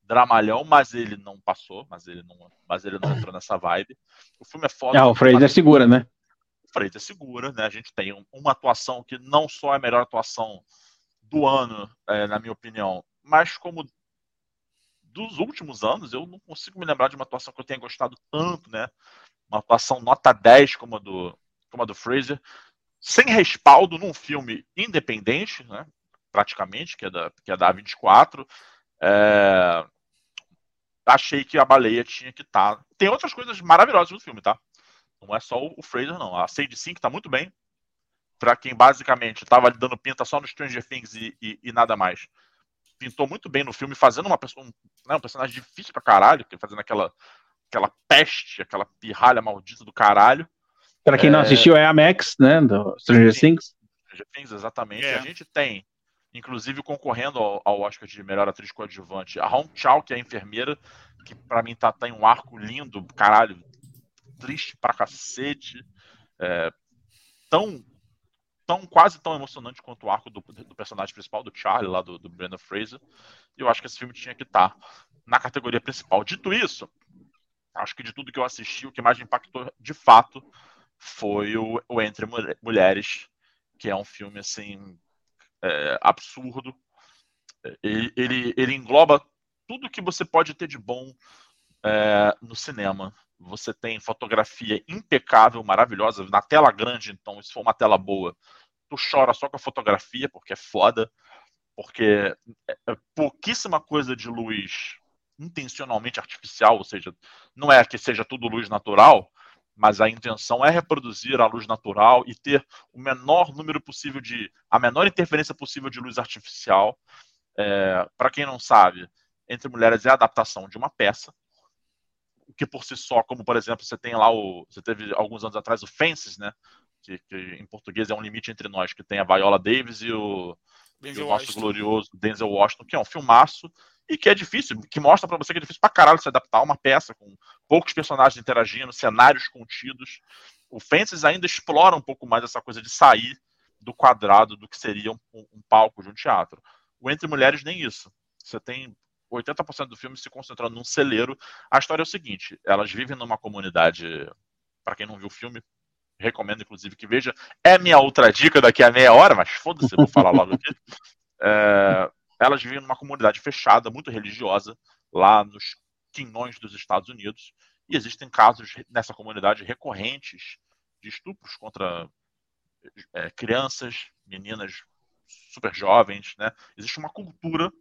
dramalhão, mas ele não passou, mas ele não, mas ele não entrou nessa vibe. O filme é foda. É, o Fraser é segura, né? Fraser é segura, né? A gente tem uma atuação que não só é a melhor atuação do ano, é, na minha opinião, mas como dos últimos anos, eu não consigo me lembrar de uma atuação que eu tenha gostado tanto, né? Uma atuação nota 10 como a do, como a do Fraser, sem respaldo num filme independente, né? Praticamente, que é da, que é da A24. É... Achei que a baleia tinha que estar. Tá... Tem outras coisas maravilhosas no filme, tá? Não é só o Fraser, não. A Sage Sink tá muito bem. Pra quem basicamente estava dando pinta só no Stranger Things e, e, e nada mais pintou muito bem no filme, fazendo uma pessoa, um, né, um personagem difícil pra caralho, fazendo aquela, aquela peste, aquela pirralha maldita do caralho. Pra quem é... não assistiu, é a Max, né? Do Stranger Sim, Things. Stranger Things, exatamente. É. A gente tem, inclusive, concorrendo ao, ao, Oscar de melhor atriz coadjuvante, a Hong Chao, que é a enfermeira, que pra mim tá, tá em um arco lindo, caralho, triste pra cacete. É, tão tão, quase tão emocionante quanto o arco do, do personagem principal, do Charlie, lá do, do Brandon Fraser. E eu acho que esse filme tinha que estar tá na categoria principal. Dito isso, acho que de tudo que eu assisti, o que mais me impactou de fato foi o, o Entre Mulheres, que é um filme assim é, absurdo. Ele, ele, ele, engloba tudo que você pode ter de bom é, no cinema. Você tem fotografia impecável, maravilhosa, na tela grande, então, se for uma tela boa, tu chora só com a fotografia, porque é foda, porque é, é pouquíssima coisa de luz intencionalmente artificial, ou seja, não é que seja tudo luz natural, mas a intenção é reproduzir a luz natural e ter o menor número possível de. a menor interferência possível de luz artificial. É, Para quem não sabe, Entre Mulheres é a adaptação de uma peça, que por si só, como por exemplo, você tem lá o. Você teve alguns anos atrás o Fences, né? Que, que em português é um limite entre nós, que tem a Viola Davis e o, e o nosso glorioso Denzel Washington, que é um filmaço e que é difícil, que mostra para você que é difícil pra caralho se adaptar a uma peça com poucos personagens interagindo, cenários contidos. O Fences ainda explora um pouco mais essa coisa de sair do quadrado do que seria um, um palco de um teatro. O Entre Mulheres nem isso. Você tem 80% do filme se concentrando num celeiro. A história é o seguinte: elas vivem numa comunidade. Para quem não viu o filme, recomendo inclusive que veja. É minha outra dica daqui a meia hora, mas foda-se, vou falar logo aqui. É, elas vivem numa comunidade fechada, muito religiosa, lá nos quinhões dos Estados Unidos, e existem casos nessa comunidade recorrentes de estupros contra é, crianças, meninas super jovens, né? Existe uma cultura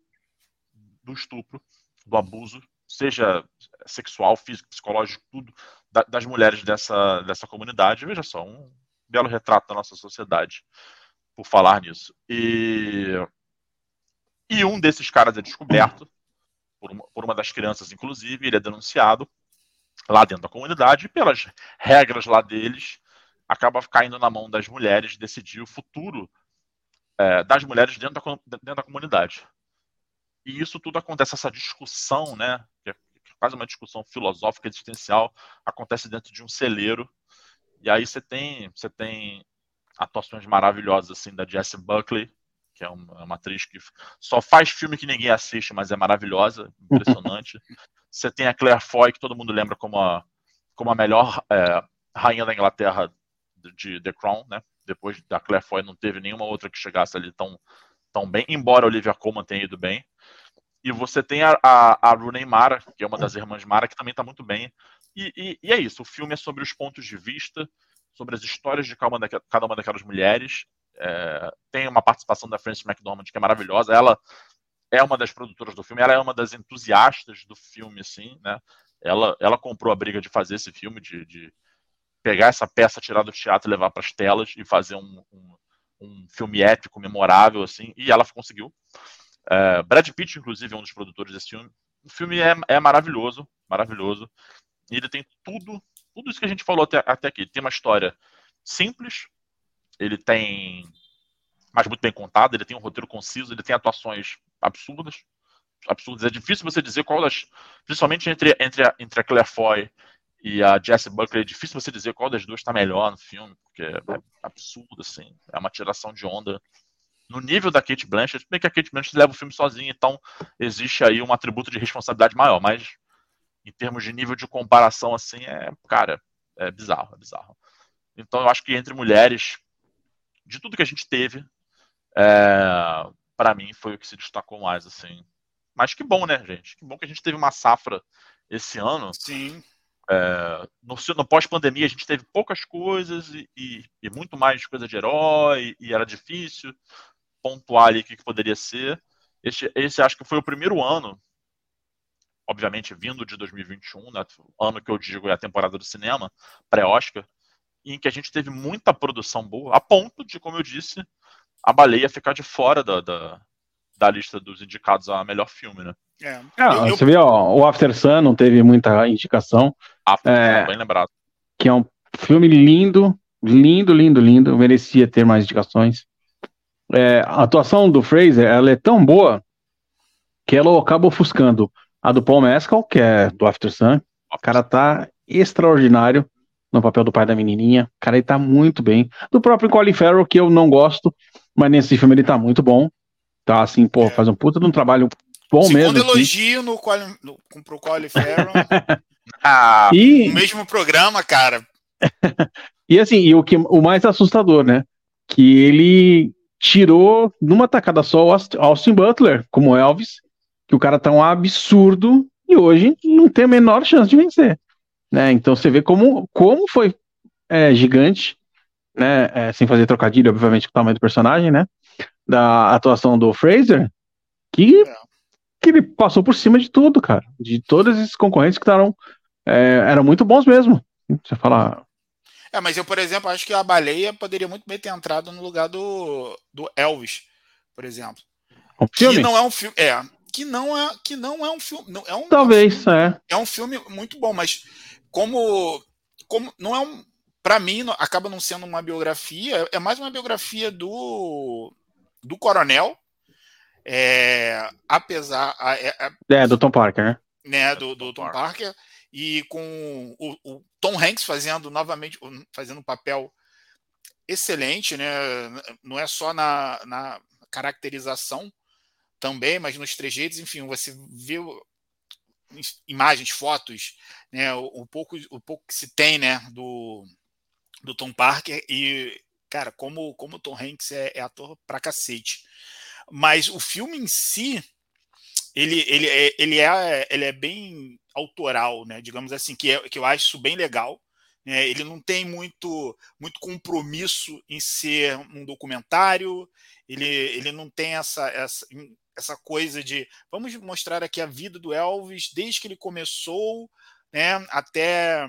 do estupro, do abuso, seja sexual, físico, psicológico, tudo, das mulheres dessa, dessa comunidade. Veja só, um belo retrato da nossa sociedade por falar nisso. E e um desses caras é descoberto, por uma, por uma das crianças, inclusive, ele é denunciado lá dentro da comunidade, e pelas regras lá deles, acaba caindo na mão das mulheres decidir o futuro é, das mulheres dentro da, dentro da comunidade. E isso tudo acontece, essa discussão, né, que é quase uma discussão filosófica existencial, acontece dentro de um celeiro. E aí você tem, você tem atuações maravilhosas assim da Jessie Buckley, que é uma, é uma, atriz que só faz filme que ninguém assiste, mas é maravilhosa, impressionante. Você tem a Claire Foy, que todo mundo lembra como a, como a melhor é, rainha da Inglaterra de The Crown, né? Depois da Claire Foy não teve nenhuma outra que chegasse ali tão, tão bem, embora a Olivia Colman tenha ido bem. E você tem a, a, a Rooney Mara, que é uma das irmãs Mara, que também está muito bem. E, e, e, é isso, o filme é sobre os pontos de vista, sobre as histórias de cada uma, cada uma daquelas mulheres, é, tem uma participação da Frances McDormand que é maravilhosa. Ela é uma das produtoras do filme, ela é uma das entusiastas do filme, assim, né? Ela, ela comprou a briga de fazer esse filme, de, de pegar essa peça, tirar do teatro, levar para as telas e fazer um, um, um, filme épico, memorável, assim, e ela conseguiu. É, Brad Pitt, inclusive, é um dos produtores desse filme. O filme é, é maravilhoso, maravilhoso. E ele tem tudo, tudo isso que a gente falou até, até aqui. Tem uma história simples, ele tem. Mas muito bem contado, ele tem um roteiro conciso, ele tem atuações absurdas. Absurdas. É difícil você dizer qual das. Principalmente entre, entre, a, entre a Claire Foy e a Jessie Buckley, é difícil você dizer qual das duas está melhor no filme, porque é absurdo, assim. É uma tiração de onda no nível da Kate Blanchett, bem que a Kate Blanchett leva o filme sozinha, então existe aí um atributo de responsabilidade maior, mas em termos de nível de comparação, assim, é, cara, é bizarro, é bizarro. Então eu acho que entre mulheres, de tudo que a gente teve, é, para mim foi o que se destacou mais, assim. Mas que bom, né, gente? Que bom que a gente teve uma safra esse ano. Sim. É, no, no pós-pandemia a gente teve poucas coisas e, e, e, muito mais coisa de herói, e era difícil pontuar ali o que, que poderia ser. Esse, esse acho que foi o primeiro ano, obviamente vindo de 2021, né, ano que eu digo é a temporada do cinema, pré-Oscar, em que a gente teve muita produção boa, a ponto de, como eu disse, a baleia ficar de fora da, da, da lista dos indicados a melhor filme, né? É. Ah, eu, você viu, ó, o After Sun não teve muita indicação. After é, bem lembrado. Que é um filme lindo, lindo, lindo, lindo. Merecia ter mais indicações. É, a atuação do Fraser, ela é tão boa que ela acaba ofuscando a do Paul Mescal, que é do After Sun. O cara tá extraordinário no papel do pai da menininha. O cara, ele tá muito bem. Do próprio Colin Farrell, que eu não gosto, mas nesse filme ele tá muito bom. Tá assim, pô, é. faz um puta de um trabalho bom Segundo mesmo. Segundo elogio assim. no, Colin, no, pro Colin Farrell. ah, e... No mesmo programa, cara. e assim, e o, que, o mais assustador, né? Que ele tirou numa tacada só o Austin Butler, como Elvis, que o cara tá um absurdo e hoje não tem a menor chance de vencer. Né? Então você vê como, como foi é, gigante, né? É, sem fazer trocadilho, obviamente, com o tamanho do personagem, né? Da atuação do Fraser, que, é. que ele passou por cima de tudo, cara. De todos esses concorrentes que estavam. É, eram muito bons mesmo. Você fala. É, mas eu, por exemplo, acho que a baleia poderia muito bem ter entrado no lugar do, do Elvis, por exemplo. Um filme? Que não é um filme. É, que não é, que não é um filme. Não, é um, Talvez, é um filme, é. É um filme muito bom, mas como, como não é um. Para mim, acaba não sendo uma biografia, é mais uma biografia do, do Coronel. É, apesar. É, é, do Tom Parker, né? né do, do Tom Parker e com o, o, Tom Hanks fazendo novamente fazendo um papel excelente, né? Não é só na, na caracterização também, mas nos trejeitos, enfim, você vê imagens, fotos, né? O, o pouco o pouco que se tem, né? Do do Tom Parker e cara, como como o Tom Hanks é, é ator pra cacete. Mas o filme em si, ele, ele, é, ele, é, ele é bem autoral, né? Digamos assim, que, é, que eu acho isso bem legal. Né? Ele não tem muito, muito compromisso em ser um documentário, ele, ele não tem essa, essa, essa coisa de vamos mostrar aqui a vida do Elvis desde que ele começou né, até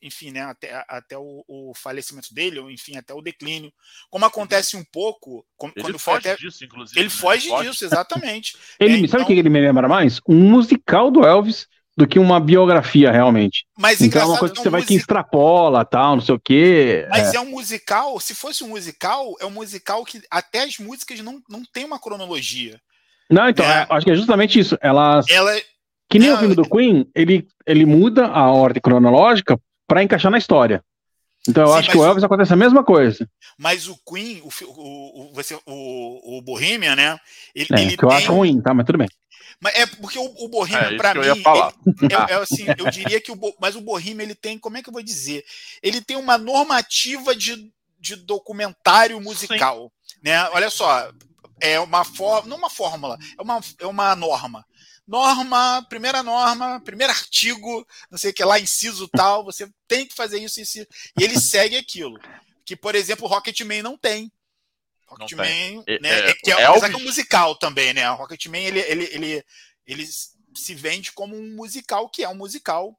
enfim, né, até, até o, o, falecimento dele, ou enfim, até o declínio. Como acontece um pouco. Como, ele quando foge até... disso, inclusive. Ele né? foge disso, exatamente. ele, é, então... Sabe o que ele me lembra mais? Um musical do Elvis do que uma biografia, realmente. Mas então é uma coisa que, é um você vai que extrapola, tal, não sei o quê. Mas é. é. um musical, se fosse um musical, é um musical que até as músicas não, não tem uma cronologia. Não, então, é. acho que é justamente isso. Elas. Ela, que nem o filme do Queen, ele, ele muda a ordem cronológica para encaixar na história. Então eu Sim, acho que o Elvis o... acontece a mesma coisa. Mas o Queen, o, o, o, você, o, o Bohemian, né? Ele, é, ele que eu tem... acho ruim, tá? Mas tudo bem. Mas é porque o, o Bohemian, é, para mim, eu, ele, é, é, assim, eu diria que o, mas o Bohemian ele tem, como é que eu vou dizer? Ele tem uma normativa de, de documentário musical, Sim. né? Olha só, é uma forma, não uma fórmula, é uma, é uma norma norma, primeira norma, primeiro artigo, não sei o que lá, inciso tal, você tem que fazer isso, isso e ele segue aquilo. Que, por exemplo, o Rocketman não tem. Rocketman, né, é, é, que é, que é um musical também, né? O Rocketman, ele, ele, ele, ele se vende como um musical, que é um musical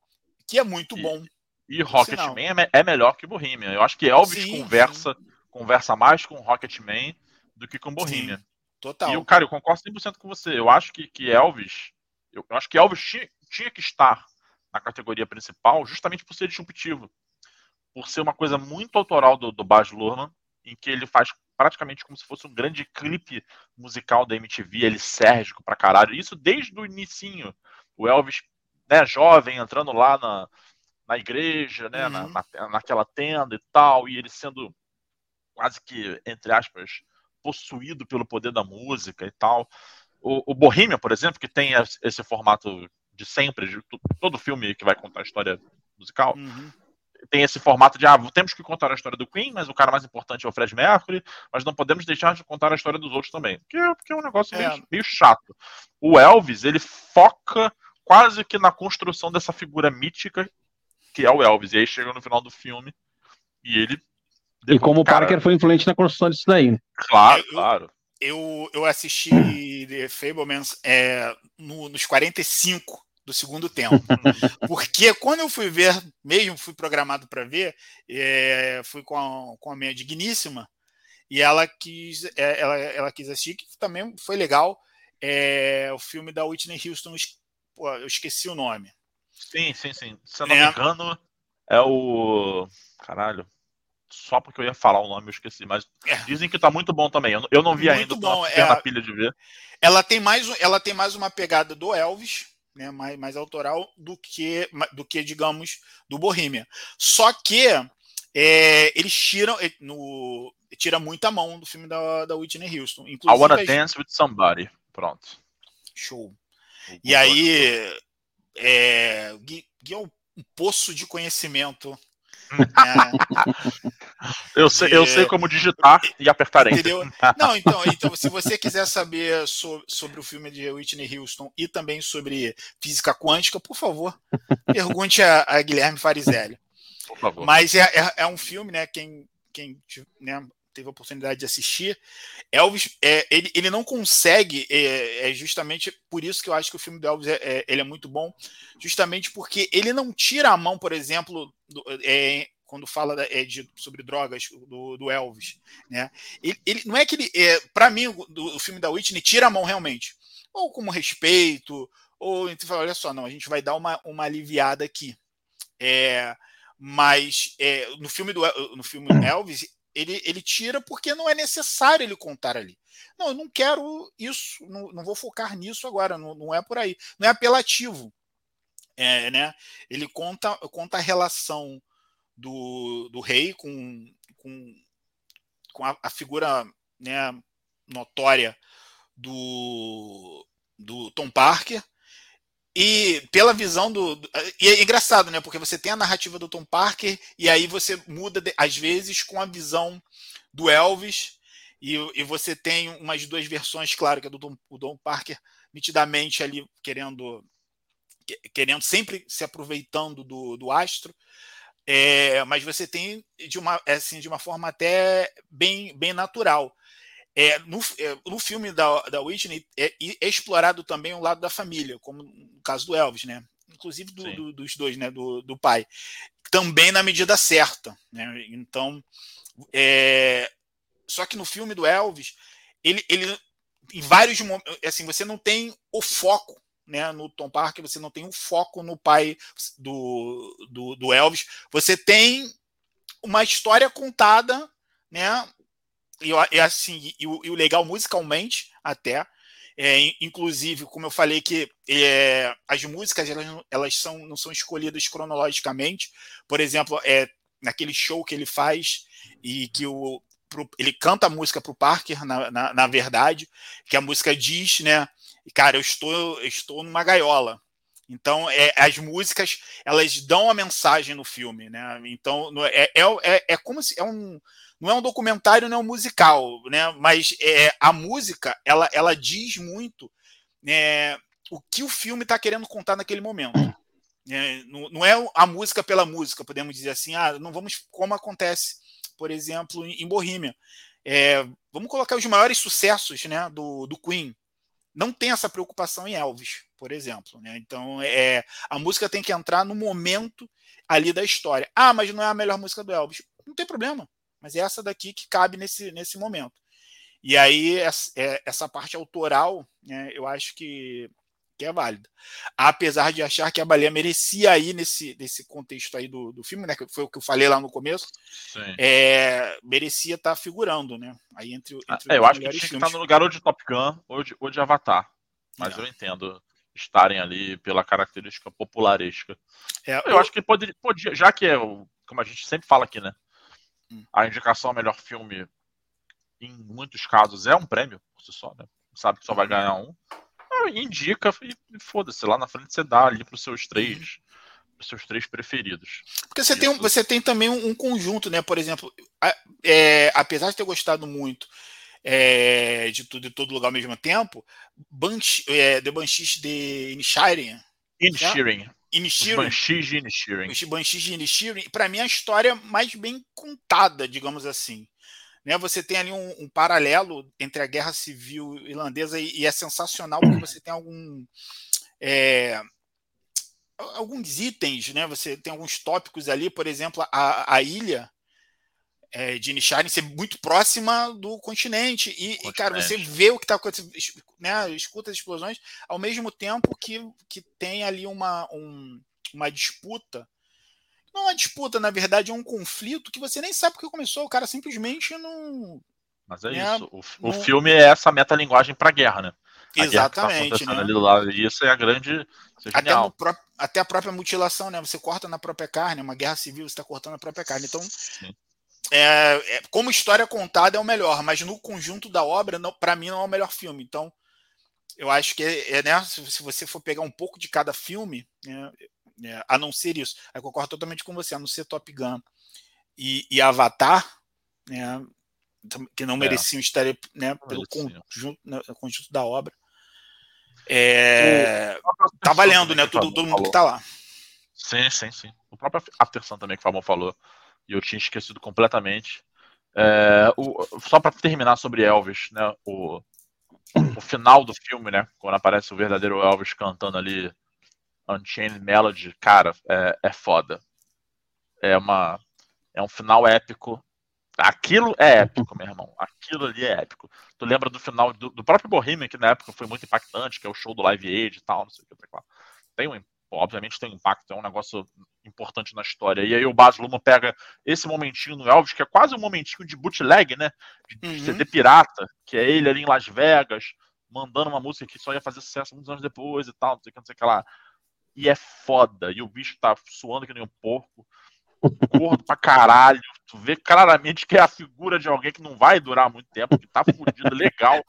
que é muito bom. E, e Rocketman é, é, melhor que Bohemian. Eu acho que Elvis sim, conversa, sim. conversa mais com Rocketman do que com Bohemian. Sim. Total. E, cara, eu concordo 100% com você. Eu acho que, que Elvis. Eu, eu acho que Elvis tinha, tinha, que estar na categoria principal justamente por ser disruptivo. Por ser uma coisa muito autoral do, do Baz Luhrmann, em que ele faz praticamente como se fosse um grande clipe musical da MTV, ele sérgico pra caralho. Isso desde o inicinho. O Elvis, né, jovem, entrando lá na, na igreja, né, uhum. na, na, naquela tenda e tal, e ele sendo quase que, entre aspas, possuído pelo poder da música e tal. O, o Bohemia, por exemplo, que tem esse formato de sempre, de todo filme que vai contar a história musical, uhum. tem esse formato de, ah, temos que contar a história do Queen, mas o cara mais importante é o Fred Mercury, mas não podemos deixar de contar a história dos outros também, porque, porque é um negócio é. Meio, meio chato. O Elvis, ele foca quase que na construção dessa figura mítica que é o Elvis, e aí chega no final do filme e ele e como o Parker foi influente na construção disso daí. Né? Claro, eu, claro. Eu, eu assisti The Fablemans é, no, nos 45 do segundo tempo. Porque quando eu fui ver, mesmo fui programado para ver, é, fui com a, com a minha digníssima, e ela quis, é, ela, ela quis assistir, que também foi legal, é, o filme da Whitney Houston, pô, eu esqueci o nome. Sim, sim, sim. Se eu não é, me engano, é o. Caralho só porque eu ia falar o nome, eu esqueci. Mas é. dizem que tá muito bom também. Eu, eu não vi muito ainda, bom. tô na, é, pilha de ver. Ela tem, mais, ela tem mais uma pegada do Elvis, né, mais, mais autoral, do que, do que, digamos, do Bohemia. Só que é, eles tiram no, tira muita mão do filme da, da Whitney Houston. Inclusive, I Wanna Dance with Somebody. Pronto. Show. E aí, é, Gui, Gui é um poço de conhecimento. eu, sei, eu sei como digitar e apertar Entendeu? Não, então, então, se você quiser saber so, sobre o filme de Whitney Houston e também sobre física quântica, por favor, pergunte a, a Guilherme Farizelli. Mas é, é, é, um filme, né? Quem, quem né, teve a oportunidade de assistir, Elvis, é, ele, ele não consegue, é, é, justamente por isso que eu acho que o filme do Elvis é, é ele é muito bom, justamente porque ele não tira a mão, por exemplo, do, é, quando fala é, de, sobre drogas do, do Elvis, né? Ele, ele, não é que ele, é, para mim, o, o, filme da Whitney tira a mão realmente, ou como respeito, ou então fala, olha só, não, a gente vai dar uma, uma aliviada aqui. É, mas é, no filme do no filme Elvis ele, ele tira porque não é necessário ele contar ali. Não, eu não quero isso, não, não vou focar nisso agora, não, não é por aí, não é apelativo. É, né? Ele conta, conta a relação do, do rei com, com, com a, a figura né, notória do, do Tom Parker, e pela visão do. E é engraçado, né? Porque você tem a narrativa do Tom Parker e aí você muda, às vezes, com a visão do Elvis. E, e você tem umas duas versões, claro, que é do Tom, o Tom Parker nitidamente ali querendo. Querendo sempre se aproveitando do, do astro. É, mas você tem de uma, assim, de uma forma até bem, bem natural. É, no, é, no filme da, da Whitney é, é, explorado também o lado da família, como no caso do Elvis, né? Inclusive do, do, dos dois, né? Do, do pai. Também na medida certa. Né? Então, é, só que no filme do Elvis, ele, ele em vários momentos, assim, você não tem o foco né, no Tom Parker, você não tem o foco no pai do, do, do Elvis, você tem uma história contada, né, e, e assim, e o, e o, legal musicalmente até, é, inclusive, como eu falei que é, as músicas elas, elas são, não são escolhidas cronologicamente. Por exemplo, é, naquele show que ele faz e que o, pro, ele canta a música para o Parker, na, na, na, verdade, que a música diz, né? Cara, eu estou, eu estou numa gaiola. Então, é, as músicas elas dão a mensagem no filme, né? Então, é, é, é, é como se é um não é um documentário, não é um musical, né? Mas é, a música, ela, ela diz muito né, o que o filme está querendo contar naquele momento. É, não, não, é a música pela música, podemos dizer assim, ah, não vamos como acontece, por exemplo, em, em Bohemia. É, vamos colocar os maiores sucessos né, do, do Queen. Não tem essa preocupação em Elvis, por exemplo. Né? Então, é, a música tem que entrar no momento ali da história. Ah, mas não é a melhor música do Elvis. Não tem problema mas é essa daqui que cabe nesse, nesse momento. E aí, é, essa parte autoral, né, eu acho que, que é válida. Apesar de achar que a baleia merecia aí nesse, nesse contexto aí do, do filme, né, que foi o que eu falei lá no começo, é, merecia estar tá figurando, né? Aí entre, ah, entre é, eu acho que tinha que estar no lugar ou de Top Gun ou de, ou de Avatar. Mas é. eu entendo estarem ali pela característica popularesca. É, eu, eu, acho que poderia, podia, já que é, como a gente sempre fala aqui, né? A indicação ao melhor filme, em muitos casos, é um prêmio por si só, né? Sabe que só vai ganhar um. Ah, indica e foda-se, lá na frente você dá ali para os seus três. Pros seus três preferidos. Porque você, Isso. tem, você tem também um, um conjunto, né? Por exemplo, é, apesar de ter gostado muito é, de tudo e todo lugar ao mesmo tempo, Bansh, é, The Banshees de. Inishiren. Inishirin. Os Banshees de Inishirin. Os Banshees de Inishirin, para mim, é a história mais bem contada, digamos assim. Né, você tem ali um, um, paralelo entre a guerra civil irlandesa e, e é sensacional porque você tem algum é, alguns itens, né? Você tem alguns tópicos ali, por exemplo, a, a ilha é, de Nisharin ser muito próxima do continente. E, continente. e cara, você vê o que está acontecendo, né, escuta as explosões, ao mesmo tempo que, que tem ali uma, um, uma disputa. Não é uma disputa, na verdade, é um conflito que você nem sabe porque começou. O cara simplesmente não. Mas é né, isso. O, não... o filme é essa metalinguagem para a guerra, né? A Exatamente. Tá né? lado, isso é a grande. É até, pró até, a própria mutilação, né? Você corta na própria carne, uma guerra civil, você está cortando a própria carne. Então, Sim é, é, como história contada é o melhor, mas no conjunto da obra, para mim, não é o melhor filme. Então, eu acho que é, é né, se, você for pegar um pouco de cada filme, né, é, a não ser isso, eu concordo totalmente com você, a não ser Top Gun e, e Avatar, né, que não é. mereciam estar né, pelo conjunto, né, conjunto da obra. É, tá valendo, né? Todo, todo mundo que tá lá. Sim, sim, sim. O próprio Aftersun também que o Fabão falou e eu tinha esquecido completamente. É, o, só para terminar sobre Elvis, né? O, o final do filme, né? Quando aparece o verdadeiro Elvis cantando ali Unchained Melody, cara, é, é foda. É uma. É um final épico. Aquilo é épico, meu irmão. Aquilo ali é épico. Tu lembra do final do, do próprio Bohemian, que na época foi muito impactante, que é o show do Live Aid e tal, não sei o que. Tem um, obviamente tem um impacto, é um negócio importante na história. E aí o Baz Luhrmann pega esse momentinho no Elvis, que é quase um momentinho de bootleg, né? De uhum. CD pirata, que é ele ali em Las Vegas, mandando uma música que só ia fazer sucesso muitos anos depois e tal, não sei o que, não sei o que lá. E é foda. E o bicho tá suando que nem um porco gordo pra caralho. Tu vê claramente que é a figura de alguém que não vai durar muito tempo, que tá fudido legal.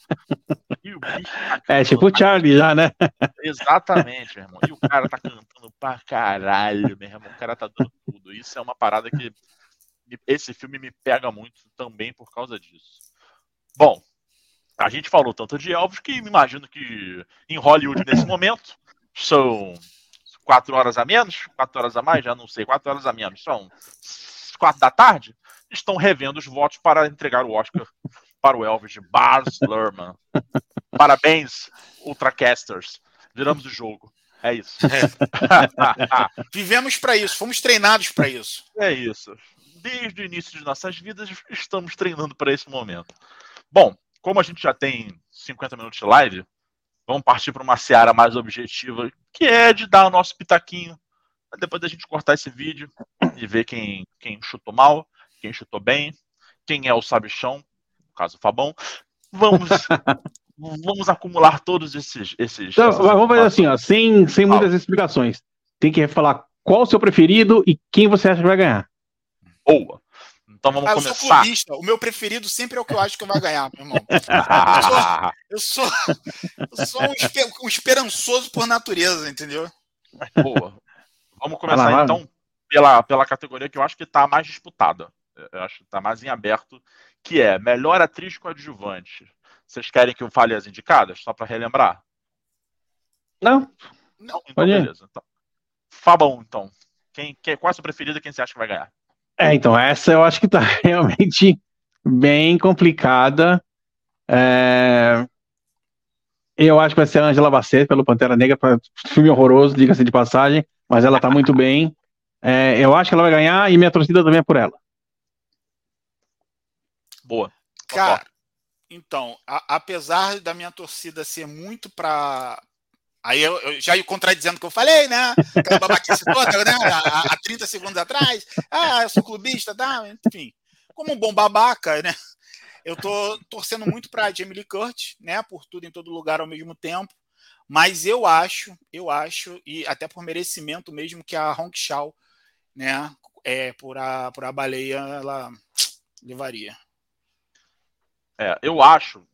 E o bicho tá É tipo o Charlie já, né? Exatamente, meu irmão. E o cara tá cantando pra caralho, meu irmão. O cara tá dando tudo. Isso é uma parada que esse filme me pega muito também por causa disso. Bom, a gente falou tanto de Elvis que me imagino que em Hollywood nesse momento são quatro horas a menos, quatro horas a mais, já não sei, quatro horas a menos, são quatro da tarde, estão revendo os votos para entregar o Oscar para o Elvis de Bars Luhrmann. Parabéns, Ultracasters. Viramos o jogo. É isso. É. Vivemos para isso, fomos treinados para isso. É isso. Desde o início de nossas vidas, estamos treinando para esse momento. Bom, como a gente já tem 50 minutos de live, Vamos partir para uma seara mais objetiva, que é de dar o nosso pitaquinho. Depois da gente cortar esse vídeo e ver quem, quem chutou mal, quem chutou bem, quem é o sabichão, no caso o Fabão. Vamos, vamos acumular todos esses. esses então, vamos fazer assim, ó, sem, sem muitas explicações. Tem que falar qual o seu preferido e quem você acha que vai ganhar. Boa. Então vamos ah, começar. Eu sou clubista. O meu preferido sempre é o que eu acho que vai ganhar, meu irmão. Eu sou, eu sou, eu sou um, esper, um, esperançoso por natureza, entendeu? Boa. Vamos começar lá, então pela, pela categoria que eu acho que está mais disputada. Eu acho que está mais em aberto, que é melhor atriz coadjuvante. Vocês querem que eu fale as indicadas, só para relembrar? Não. Não, então beleza. Então, Fabão, então. Quem, quem, qual é a sua preferida quem você acha que vai ganhar? É, então, essa eu acho que tá realmente bem complicada. É... Eu acho que vai ser a Angela Bassett pelo Pantera Negra, filme horroroso, diga-se de passagem, mas ela tá muito bem. É, eu acho que ela vai ganhar e minha torcida também é por ela. Boa. Cara, então, a, apesar da minha torcida ser muito para Aí eu, eu, já ia contradizendo o que eu falei, né? Aquela babaquice toda, né? Há, há 30 segundos atrás. Ah, eu sou clubista, tá? Enfim. Como um bom babaca, né? Eu tô torcendo muito para Jamie Lee Curtis, né? Por tudo em todo lugar ao mesmo tempo. Mas eu acho, eu acho, e até por merecimento mesmo, que a Hong Shao, né? É, por a, por a baleia, ela levaria. É, eu acho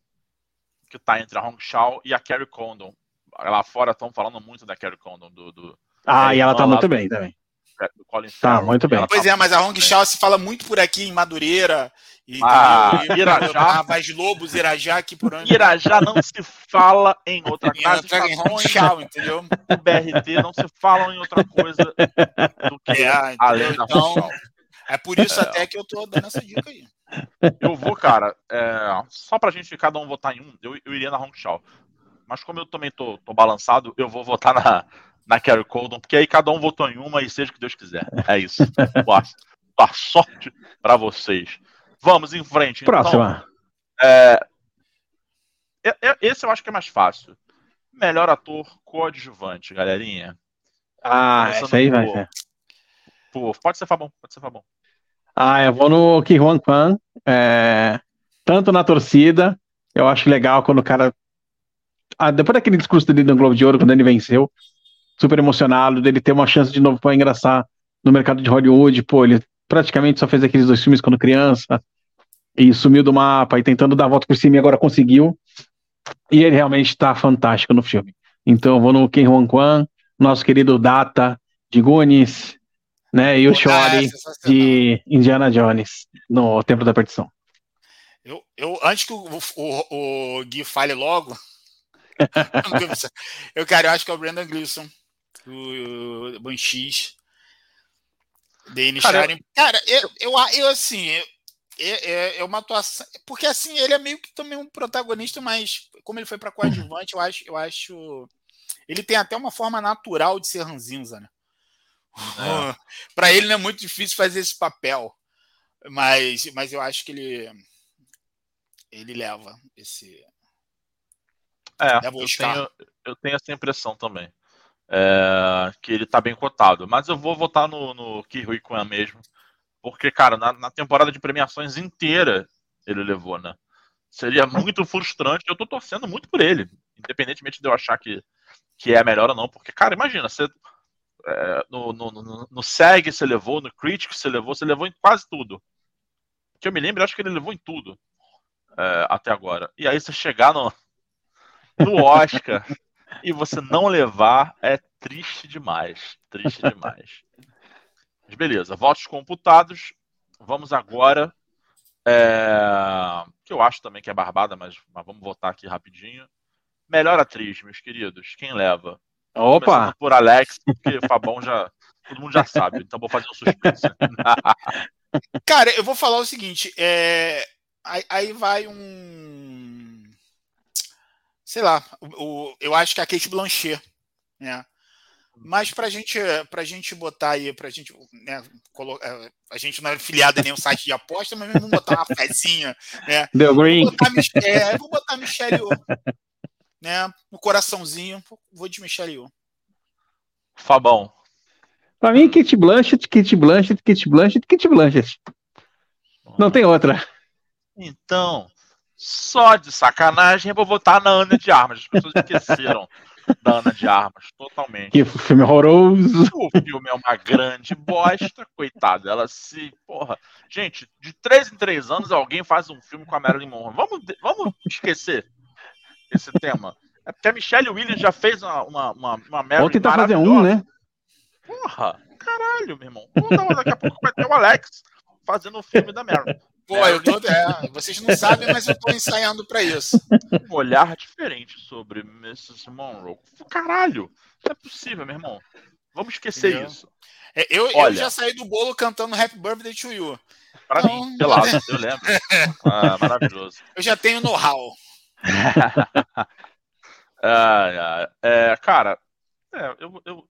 que tá entre a Hong Shao e a Carrie Condon lá fora estão falando muito da Carrie Condon. Do, do ah, e ela tá muito bem também. É, do Colin tá Farrell, muito bem. Pois tá é, mas a Hong Shaw se fala muito por aqui em Madureira. E, ah, e, Irajá. Lobos, Irajá aqui por onde. Irajá não se fala em outra casa. Em Hong Shaw, entendeu? O BRT não se falam em outra coisa do que é, além da então, É por isso é. até que eu tô dando essa dica aí. Eu vou, cara, é, só pra gente cada um votar em um, eu, eu iria na Hong Shaw. Mas como eu também tô, tô balançado, eu vou votar na, na Carrie Coldon, porque aí cada um votou em uma e seja o que Deus quiser. É isso. Boa, boa sorte para vocês. Vamos em frente. Então. Próxima. Então, é, esse eu acho que é mais fácil. Melhor ator coadjuvante, galerinha. Ah, isso aí vai ser. Pô, pode ser Fabão, pode ser Fabão. Ah, eu vou no Ki Huan Kwan. É, tanto na torcida, eu acho legal quando o cara ah, depois daquele discurso dele no Globo de Ouro, quando ele venceu, super emocionado, dele ter uma chance de novo para ingressar no mercado de Hollywood, pô, ele praticamente só fez aqueles dois filmes quando criança e sumiu do mapa e tentando dar a volta por cima e agora conseguiu. E ele realmente está fantástico no filme. Então vou no Ken Hong Kwan, nosso querido Data de Goonies, né, e o Shorty é de Indiana Jones no Templo da Perdição. Eu, eu antes que o, o, o Gui fale logo, eu, cara, eu acho que é o Brandon Gleeson, o, o Banshees, Cara, Sharon. Cara, eu, eu, eu assim, eu, é, é, uma atuação. Porque assim, ele é meio que também um protagonista, mas como ele foi para coadjuvante, eu acho, eu acho. Ele tem até uma forma natural de ser ranzinza, né? É. para ele não é muito difícil fazer esse papel. Mas, mas eu acho que ele ele leva esse. É, leva eu, tenho, eu tenho essa impressão também. É, que ele tá bem cotado. Mas eu vou votar no, no Kihui Kwan mesmo. Porque, cara, na, na, temporada de premiações inteira ele levou, né? Seria muito frustrante. Eu tô torcendo muito por ele. Independentemente de eu achar que, que é melhor ou não. Porque, cara, imagina, você. É, no, no, no, no SEG você levou, no Critic você levou, você levou em quase tudo. Que eu me lembro, eu acho que ele levou em tudo é, até agora. E aí você chegar no, no Oscar e você não levar é triste demais. Triste demais. Mas beleza, votos computados. Vamos agora. É, que eu acho também que é barbada, mas, mas vamos votar aqui rapidinho. Melhor atriz, meus queridos. Quem leva? Opa! Começando por Alex, porque Fabão já. Todo mundo já sabe, então vou fazer um suspense. Cara, eu vou falar o seguinte: é, Aí, aí vai um. Sei lá, o, eu acho que é a Kate Blanchett, né? Mas para gente, a gente botar aí, para gente, né, colocar, é, a gente não é filiado em nenhum site de aposta, mas vamos botar uma fezinha, né? The Green. Vou botar, é, vou botar Michelle né? No coraçãozinho, vou de Michelle Yeoh. Fabão. Pra mim, Kate Blanchett, Kate Blanchett, Kate Blanchett, Kate Blanchett. Não tem outra. Então, só de sacanagem, eu vou votar na Ana de Armas. As pessoas esqueceram da Ana de Armas, totalmente. Que filme horroroso. O filme é uma grande bosta, coitado. Ela se. Porra. Gente, de três em três anos alguém faz um filme com a Marilyn Monroe. Vamos, vamos esquecer esse tema. É porque a Michelle Williams já fez uma, uma, uma, uma Marilyn Vou tentar fazer um, né? Porra, caralho, meu irmão. Daqui a pouco vai ter o Alex fazendo o filme da Marilyn. Pô, eu tô. É, vocês não sabem, mas eu tô ensaiando para isso. Um olhar diferente sobre Mrs. Monroe. Caralho, não é possível, meu irmão. Vamos esquecer Entendeu? isso. É, eu, Olha, eu já saí do bolo cantando Happy Birthday to You. Pra então... mim, pelado, eu lembro. Ah, maravilhoso. Eu já tenho know-how. ah, é, cara, é, eu, eu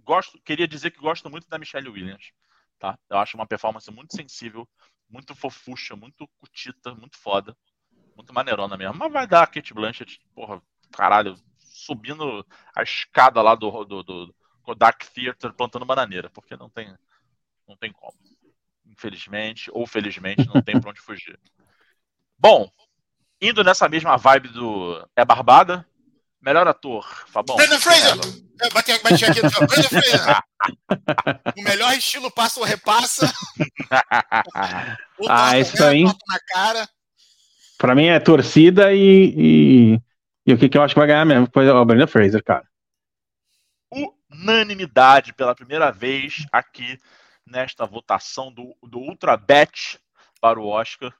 gosto, queria dizer que gosto muito da Michelle Williams. Tá? Eu acho uma performance muito sensível, muito fofucha, muito cutita, muito foda. Muito maneirona mesmo. Mas vai dar a Kate Blanchett, porra, caralho, subindo a escada lá do, do, do Kodak Theater plantando bananeira, porque não tem, não tem como. Infelizmente, ou felizmente, não tem pra onde fugir. Bom, indo nessa mesma vibe do É Barbada, melhor ator, Fabão. Brandon Fraser! Bati, bati aqui, Brandon Fraser! o melhor estilo passa ou repassa. ah, isso aí. Na cara. Pra mim é torcida e, e, e, o que, que eu acho que vai ganhar mesmo foi o Brenda Fraser, cara. Unanimidade pela primeira vez aqui nesta votação do, do Ultra Bet para o Oscar.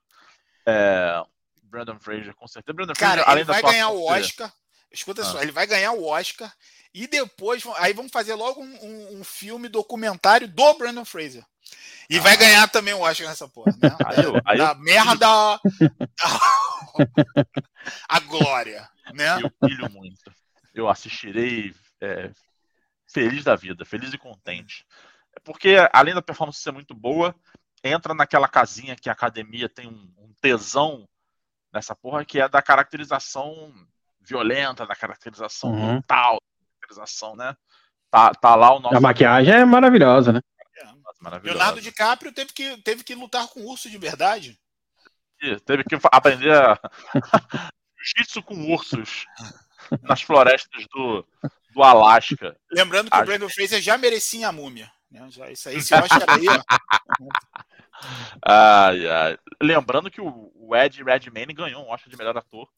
É, Brandon Fraser, com certeza. Brandon Cara, Fraser, além ele vai ganhar o Oscar. Escuta ah. só, ele vai ganhar o Oscar e depois, aí vamos fazer logo um, um, um filme documentário do Brandon Fraser. E ah. vai ganhar também o Oscar nessa porra. Né? Aí eu, aí da eu... merda a glória. Né? Eu pilho muito. Eu assistirei é, feliz da vida, feliz e contente. É porque, além da performance ser muito boa, entra naquela casinha que a academia tem um, um tesão nessa porra, que é da caracterização violenta, da caracterização uhum. brutal, caracterização, né? Tá, tá lá o nosso. A maquiagem é maravilhosa, né? É, Leonardo DiCaprio teve que, teve que lutar com urso de verdade. teve que aprender a... jiu-jitsu com ursos nas florestas do, do Alasca. Lembrando que a... o Brandon Fraser já merecia a múmia. Né? Já, isso aí, se Oscar aí. ai, ai. Lembrando que o, o Ed Redmayne ganhou um Oscar de melhor ator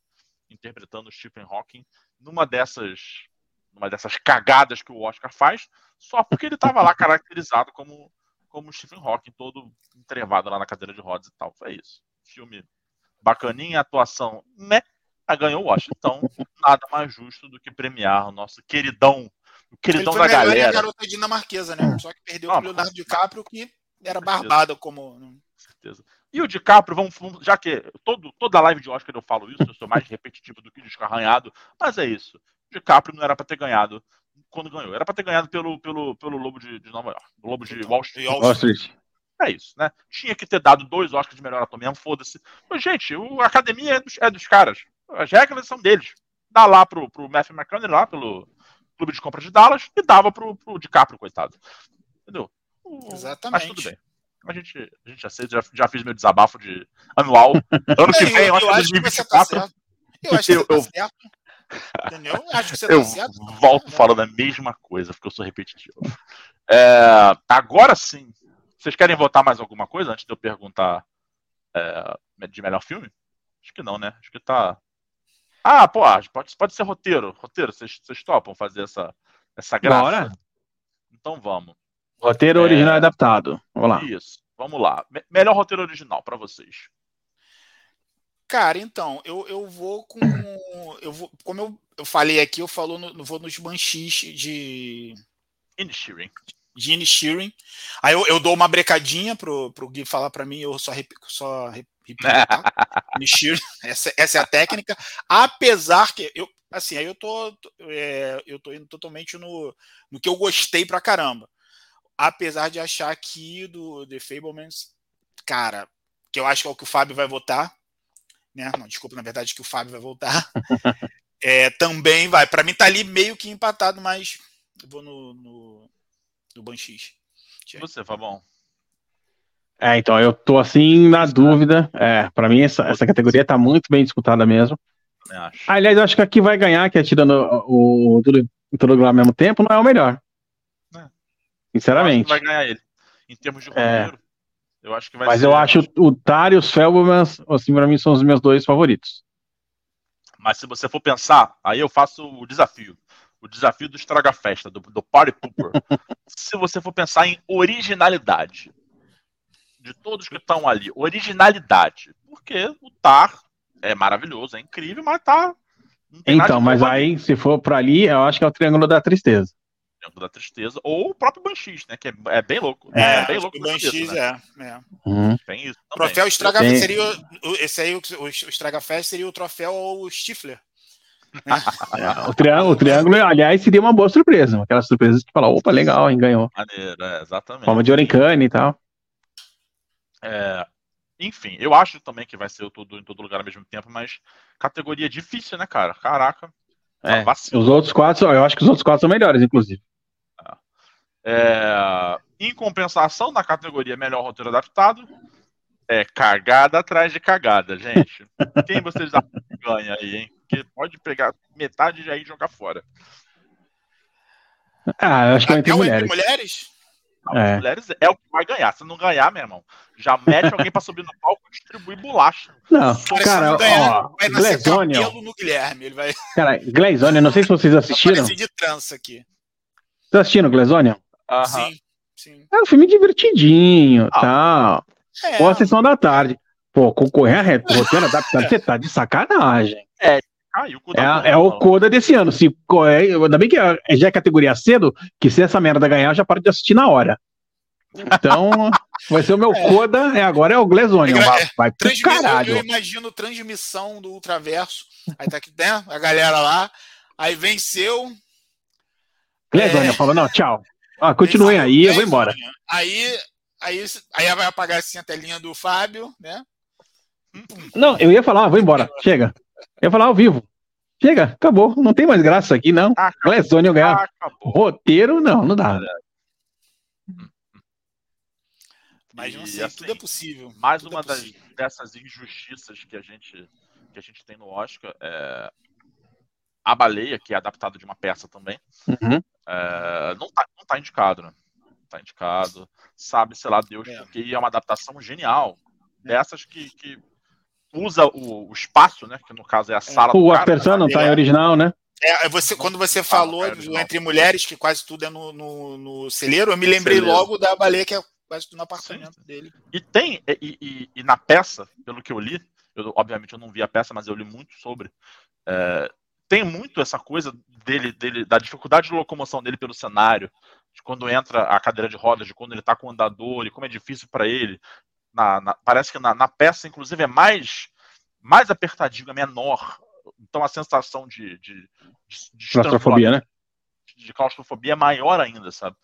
interpretando o Stephen Hawking numa dessas numa dessas cagadas que o Oscar faz, só porque ele estava lá caracterizado como, como Stephen Hawking, todo entrevado lá na cadeira de rodas e tal. Foi isso. Filme bacaninha, atuação, né? A ganhou o Oscar. Então, nada mais justo do que premiar o nosso queridão, o queridão da galera. a garota dinamarquesa, né? Só que perdeu o Leonardo DiCaprio, que era barbada como. Com certeza. E o DiCaprio, vamos, vamos, já que todo, toda live de Oscar eu falo isso, eu sou mais repetitivo do que descarranhado, mas é isso. DiCaprio não era para ter ganhado quando ganhou. Era para ter ganhado pelo, pelo, pelo Lobo de, de, Nova York. Lobo de Wall Street. Wall Street. É isso, né? Tinha que ter dado dois Oscars de melhor ator mesmo, foda-se. Mas, gente, o, a academia é dos, é dos, caras. As regras são deles. Dá lá pro, pro Matthew McConaughey, lá pelo Clube de Compras de Dallas, e dava pro, pro DiCaprio, coitado. Entendeu? Exatamente. Mas tudo bem. A gente, a gente já sei, já, já fiz meu desabafo de anual. Ano que vem, eu, eu acho que você tá certo. Eu acho que você tá certo. Entendeu? Eu acho que você tá eu certo. volto falando a mesma coisa, porque eu sou repetitivo. É, agora sim, vocês querem votar mais alguma coisa antes de eu perguntar é, de melhor filme? Acho que não, né? Acho que tá. Ah, pô, pode, pode ser roteiro. Roteiro, vocês, vocês topam fazer essa, essa graça? Bora. Então vamos. Roteiro original adaptado. Vamos lá. Isso, vamos lá. Me- melhor roteiro original para vocês. Cara, então, eu, eu vou com. Eu vou, como eu, eu falei aqui, eu falo no, vou nos Banshees de, Inishirin. de Inishirin. Aí eu, eu dou uma brecadinha pro, pro Gui falar pra mim, eu só, rep, só rep- repito, tá? Inishirin, essa, essa é a técnica. Apesar que eu, assim, aí eu tô, é, eu tô indo totalmente no, no que eu gostei pra caramba. Apesar de achar que do The Fablemans, cara, que eu acho que é o que o Fábio vai votar, né? Não, desculpa, na verdade, que o Fábio vai voltar. É, também vai. Para mim tá ali meio que empatado, mas eu vou no, no, no Banshees. Você, Fabão? É, então, eu tô assim na dúvida. É, pra mim essa, essa categoria tá muito bem disputada mesmo. Também acho. Aliás, eu acho que aqui vai ganhar, que é tirando o, o tudo lugar ao mesmo tempo, não é o melhor. É. Sinceramente. vai ganhar ele. Em termos de É. roteiro, eu acho que vai Mas ser. eu acho o Tar e os Felbermans, assim, pra mim, são os meus dois favoritos. Mas se você for pensar, aí eu faço o desafio. O desafio do Estraga Festa, do, do Party Pooper. se você for pensar em originalidade, de todos que estão ali, originalidade. Porque o Tar é maravilhoso, é incrível, mas tá. Então, mas aí, se for pra ali, eu acho que é o Triângulo da Tristeza. Dentro da tristeza. Ou o próprio Banshees, né? Que é, é bem louco. É, É, bem louco. o Banshees né? é, é. Uhum. Tem isso também. troféu Estraga Tem- seria. o- Esse aí, o, o Estraga Fest seria o troféu Stifler. É, o, triângulo, o Triângulo, aliás, seria uma boa surpresa. Aquelas surpresas que fala, opa, legal, hein, ganhou. Maneiro, é, exatamente. Forma de Orencane e tal. É, enfim, eu acho também que vai ser tudo em todo lugar ao mesmo tempo, mas categoria difícil, né, cara? Caraca. É, vacilo. Os outros quatro, eu acho que os outros quatro são melhores, inclusive. É, em compensação, na categoria melhor roteiro adaptado, é cagada atrás de cagada, gente. Quem vocês acham que ganha aí, hein? Porque pode pegar metade e já ir jogar fora. Ah, eu acho que é Até entre o mulheres. Mulheres? As É. mulheres é o que vai ganhar. Se não ganhar, meu irmão, já mete alguém pra subir no palco e distribui bolacha. Não, Cara, não ganhar, ó, vai no Guilherme. Ele vai cara, não sei se vocês assistiram. aparecer de trança aqui. Vocês assistiram Glazonion? Aham. Sim, sim. É um filme divertidinho, Ah. tal. É, Boa sessão da tarde. Pô, concorrer a re- roteiro adaptado, você tá de sacanagem. Caiu o É, é o. Coda desse ano. Se, é, ainda bem que é- já é categoria cedo, que se essa merda ganhar, eu já paro de assistir na hora. Então, vai ser o meu Coda, é, agora é o Glazonion. É, Vai, vai pro caralho. eu imagino transmissão do Ultraverso. Aí tá aqui, né? A galera lá. Aí venceu. Glazonion é. falou, não, tchau. Ah, continuem aí, eu vou embora. Aí, aí, aí vai apagar assim a telinha do Fábio, né? Não, eu ia falar, ah, vou embora, chega. Eu ia falar ao vivo. Chega, acabou. Não tem mais graça aqui, não. Ah, Glazonion ganhar Ah, acabou. roteiro, não, não dá. Mas não sei, assim, tudo é possível. Mais é uma das, possível. dessas injustiças que a gente que a gente tem no Oscar é a baleia, que é adaptada de uma peça também. Uhum. É, não, tá, não tá indicado, né? Não tá indicado. Sabe, sei lá, Deus, É. porque é uma adaptação genial. Dessas que, que usa o, o espaço, né? Que no caso é a sala do O cara, Aspersão não tá em é. original, né? É, você, quando você falou cara, do não. Entre Mulheres, que quase tudo é no, no, no celeiro, eu me lembrei Celeiro. logo da baleia, que é quase tudo no apartamento dele. E tem, e, e- e na peça, pelo que eu li, eu, obviamente eu não vi a peça, mas eu li muito sobre. é, tem muito essa coisa dele, dele, da dificuldade de locomoção dele pelo cenário, de quando entra a cadeira de rodas, de quando ele tá com o andador, e como é difícil para ele. Na- na- parece que na, na peça, inclusive, é mais, mais apertadinho, é menor. Então a sensação de, de, de, de Claustrofobia, né? de claustrofobia é maior ainda, sabe?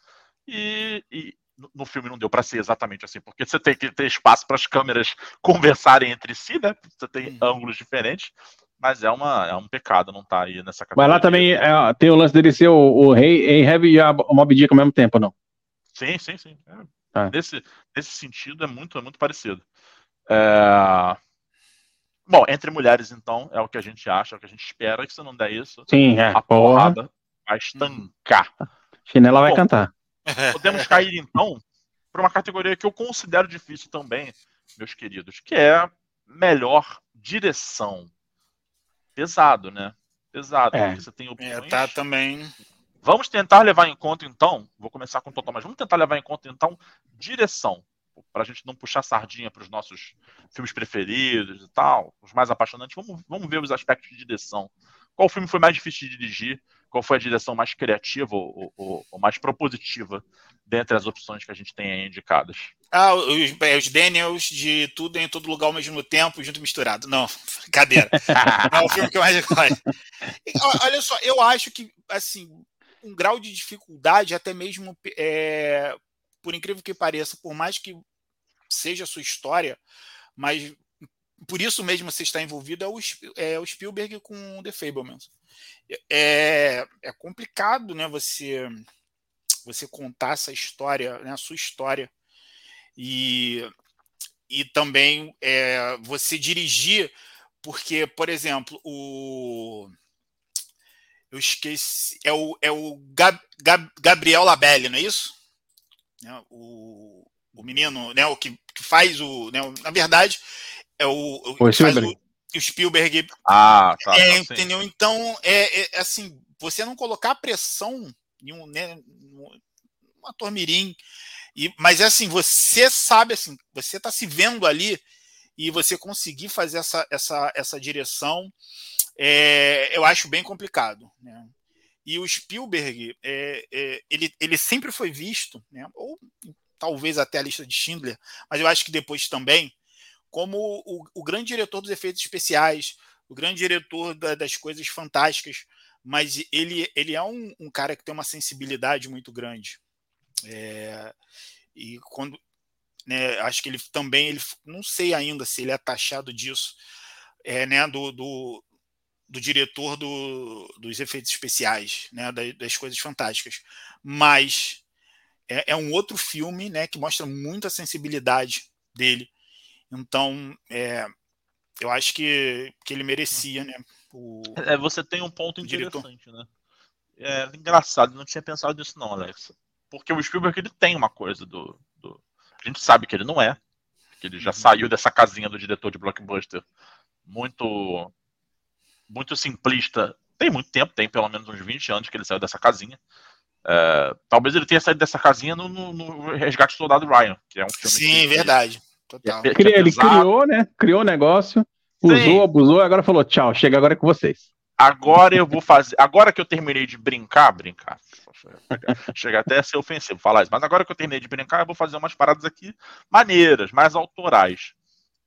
E, e no filme não deu para ser exatamente assim, porque você tem que ter espaço para as câmeras conversarem entre si, né? Você tem uhum. ângulos diferentes, mas é, uma, é um pecado não estar tá aí nessa categoria. Mas lá também é, tem o lance dele ser o, o rei Heavy e a Mob Dick ao mesmo tempo, não? Sim, sim, sim. É, ah. nesse, nesse sentido é muito, é muito parecido. É... Bom, entre mulheres, então, é o que a gente acha, é o que a gente espera, que se não der isso, Sim, é. a porrada vai estancar. Chinela vai Bom, cantar. Podemos cair, então, para uma categoria que eu considero difícil também, meus queridos, que é melhor direção. Pesado, né? Pesado, é. você tem opções. É, tá também. Vamos tentar levar em conta, então, vou começar com o Total, mas vamos tentar levar em conta, então, direção para a gente não puxar sardinha para os nossos filmes preferidos e tal, os mais apaixonantes, vamos, vamos ver os aspectos de direção. Qual filme foi mais difícil de dirigir? Qual foi a direção mais criativa ou, ou, ou mais propositiva dentre as opções que a gente tem aí indicadas? Ah, os, os Daniels de tudo em todo lugar ao mesmo tempo, junto misturado. Não, brincadeira. Não é o filme que eu mais gosto. Olha só, eu acho que, assim, um grau de dificuldade, até mesmo, é, por incrível que pareça, por mais que seja a sua história, mas por isso mesmo você está envolvido é o, é o Spielberg com The Fablemans. É, é complicado, né? Você você contar essa história, né, a sua história e e também é, você dirigir, porque, por exemplo, o eu esqueci, é o, é o Gab, Gab, Gabriel Labelle, não é isso? É, o, o menino, né, o que, que faz o, né, na verdade, é o, o, o Spielberg. O, o Spielberg. Ah, tá, é, tá, entendeu? Então, é, é, assim, você não colocar pressão em um, né, um ator mirim, e, mas é assim, você sabe assim, você está se vendo ali e você conseguir fazer essa, essa, essa direção, é, eu acho bem complicado. Né? E o Spielberg, é, é, ele, ele sempre foi visto, né? ou talvez até a lista de Schindler, mas eu acho que depois também, como o, o grande diretor dos efeitos especiais, o grande diretor da, das coisas fantásticas, mas ele, ele é um, um, cara que tem uma sensibilidade muito grande. É, e quando. Né, acho que ele também, ele, não sei ainda se ele é taxado disso, é, né, do, do, do diretor do, dos efeitos especiais, né, das, das coisas fantásticas. Mas é, é um outro filme né, que mostra muita sensibilidade dele. Então, é, eu acho que, que ele merecia, né? O, é, você tem um ponto interessante, diretor. né? É engraçado, não tinha pensado nisso não, Alex. Porque o Spielberg ele tem uma coisa do, do... A gente sabe que ele não é, que ele já uhum. saiu dessa casinha do diretor de blockbuster muito muito simplista. Tem muito tempo, tem pelo menos uns 20 anos que ele saiu dessa casinha. É, talvez ele tenha saído dessa casinha no, no, no, Resgate do Soldado Ryan, que é um filme. Sim, que, verdade. Total. É, ele criou, né? Criou o negócio, usou, Sim. abusou, agora falou: tchau, chega agora é com vocês. Agora eu vou fazer. Agora que eu terminei de brincar, brincar. Chega até a ser ofensivo falar isso, mas agora que eu terminei de brincar, eu vou fazer umas paradas aqui maneiras, mais autorais.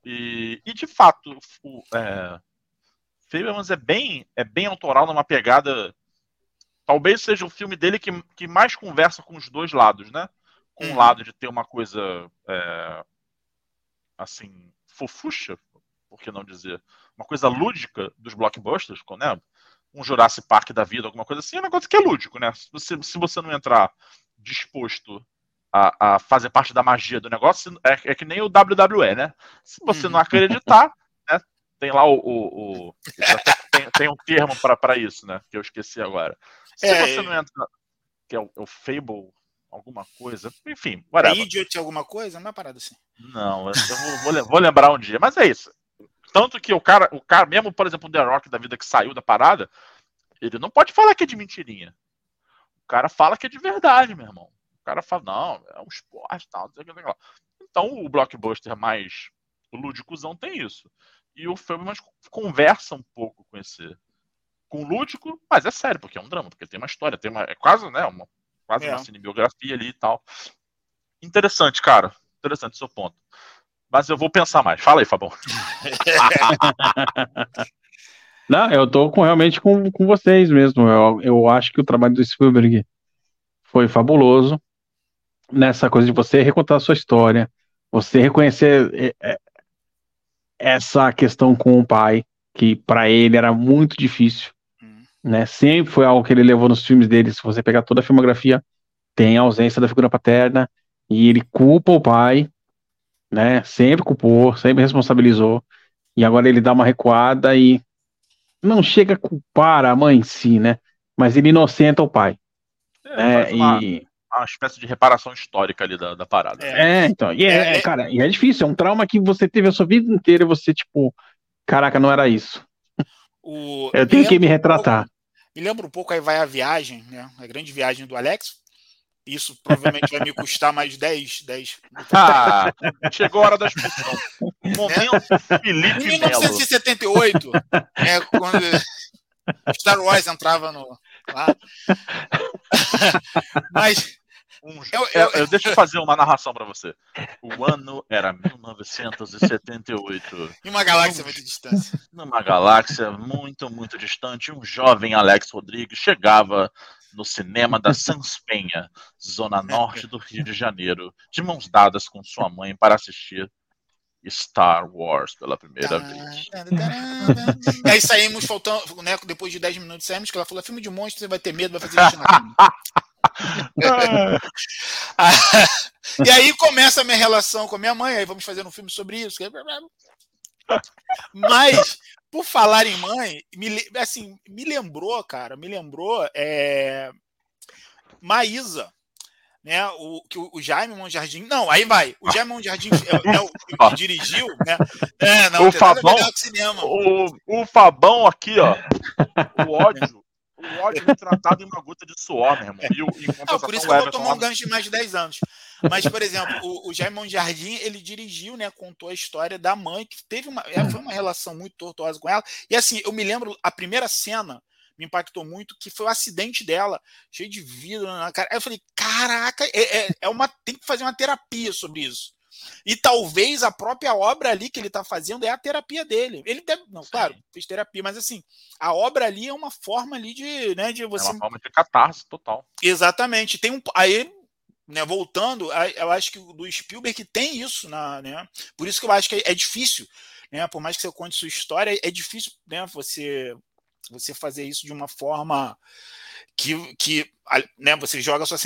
E, e de fato, o é, Fablemans é bem, é bem autoral numa pegada talvez seja o filme dele que, que mais conversa com os dois lados, né? Com o um lado de ter uma coisa é, assim, fofucha, por que não dizer? Uma coisa lúdica dos blockbusters, né? Um Jurassic Park da vida, alguma coisa assim, é um negócio que é lúdico, né? Se você, se você não entrar disposto a, a fazer parte da magia do negócio, é, é, que nem o WWE, né? Se você não uhum. acreditar, né? Tem lá o. o, o tem, tem, um termo para isso, né? Que eu esqueci agora. Se é, você não entra. Que é o, é o Fable, alguma coisa. Enfim, whatever. É Idiot alguma coisa? Não é parada assim. Não, eu vou, vou, lembrar um dia. Mas é isso. Tanto que o cara, o cara, mesmo, por exemplo, o The Rock da vida que saiu da parada, ele não pode falar que é de mentirinha. O cara fala que é de verdade, meu irmão. O cara fala, não, é um esporte tal, não sei o que, não Então o blockbuster mais lúdicozão tem isso. E o filme mais conversa um pouco com esse, com lúdico, mas é sério, porque é um drama, porque tem uma história, tem uma. É quase, né? Uma, quase é. uma cinebiografia ali e tal. Interessante, cara. Interessante o seu ponto. Mas eu vou pensar mais. Fala aí, Fabão. Não, eu tô com, realmente com, com vocês mesmo. Eu, eu acho que o trabalho do Spielberg foi fabuloso. nessa coisa de você recontar a sua história, você reconhecer é, é, essa questão com o pai, que para ele era muito difícil. Né? Sempre foi algo que ele levou nos filmes dele. Se você pegar toda a filmografia, tem a ausência da figura paterna e ele culpa o pai, né? Sempre culpou, sempre responsabilizou. E agora ele dá uma recuada e não chega a culpar a mãe em si, né? Mas ele inocenta o pai. É, uma, e... uma espécie de reparação histórica ali da, da parada. É, então. E é, é, é, cara, e é difícil. É um trauma que você teve a sua vida inteira e você, tipo, caraca, não era isso. O... Eu tenho que me retratar. Me lembra um pouco aí vai a viagem, né? A grande viagem do Alex. Isso provavelmente vai me custar mais 10, 10. Ah, chegou a hora da expulsão. Momento é. Felipe 1978, é, quando Star Wars entrava no. Lá. Mas. Um, eu, eu, eu, deixa eu fazer uma narração para você. O ano era 1978. Em uma galáxia muito distante. Numa galáxia muito, muito distante, um jovem Alex Rodrigues chegava no cinema da Sans Penha, zona norte do Rio de Janeiro, de mãos dadas com sua mãe para assistir Star Wars pela primeira vez. e aí saímos faltando, né, depois de 10 minutos saímos, que ela falou, é filme de monstro, você vai ter medo, vai fazer isso na e aí começa a minha relação com a minha mãe, aí vamos fazer um filme sobre isso. Mas, por falar em mãe, me, assim, me lembrou, cara, me lembrou é, Maísa né? O que o, Jaime Monjardim, não, aí vai. O Jaime Monjardim é, é o que dirigiu, né? É, não, o Fabão, o, o Fabão aqui, ó. O ódio, o ódio retratado em uma gota de suor, meu irmão. E, e não, por isso que eu vou tomar um gancho de mais de 10 anos. Mas, por exemplo, o, o Jaime Monjardim, ele dirigiu, né? Contou a história da mãe, que teve uma, é, foi uma relação muito tortuosa com ela. E assim, eu me lembro a primeira cena me impactou muito, que foi o acidente dela, cheio de vidro na cara. Aí eu falei, caraca, é, é, é uma, tem que fazer uma terapia sobre isso. E talvez a própria obra ali que ele está fazendo é a terapia dele. Ele deve, não, claro, fez terapia, mas assim, a obra ali é uma forma ali de, né, de você. É uma forma de catarse total. Exatamente. Tem um, aí, né, voltando, eu acho que do Spielberg tem isso na, né? Por isso que eu acho que é difícil, né? Por mais que você conte sua história, é difícil, né? Você você fazer isso de uma forma que, que né, você joga sua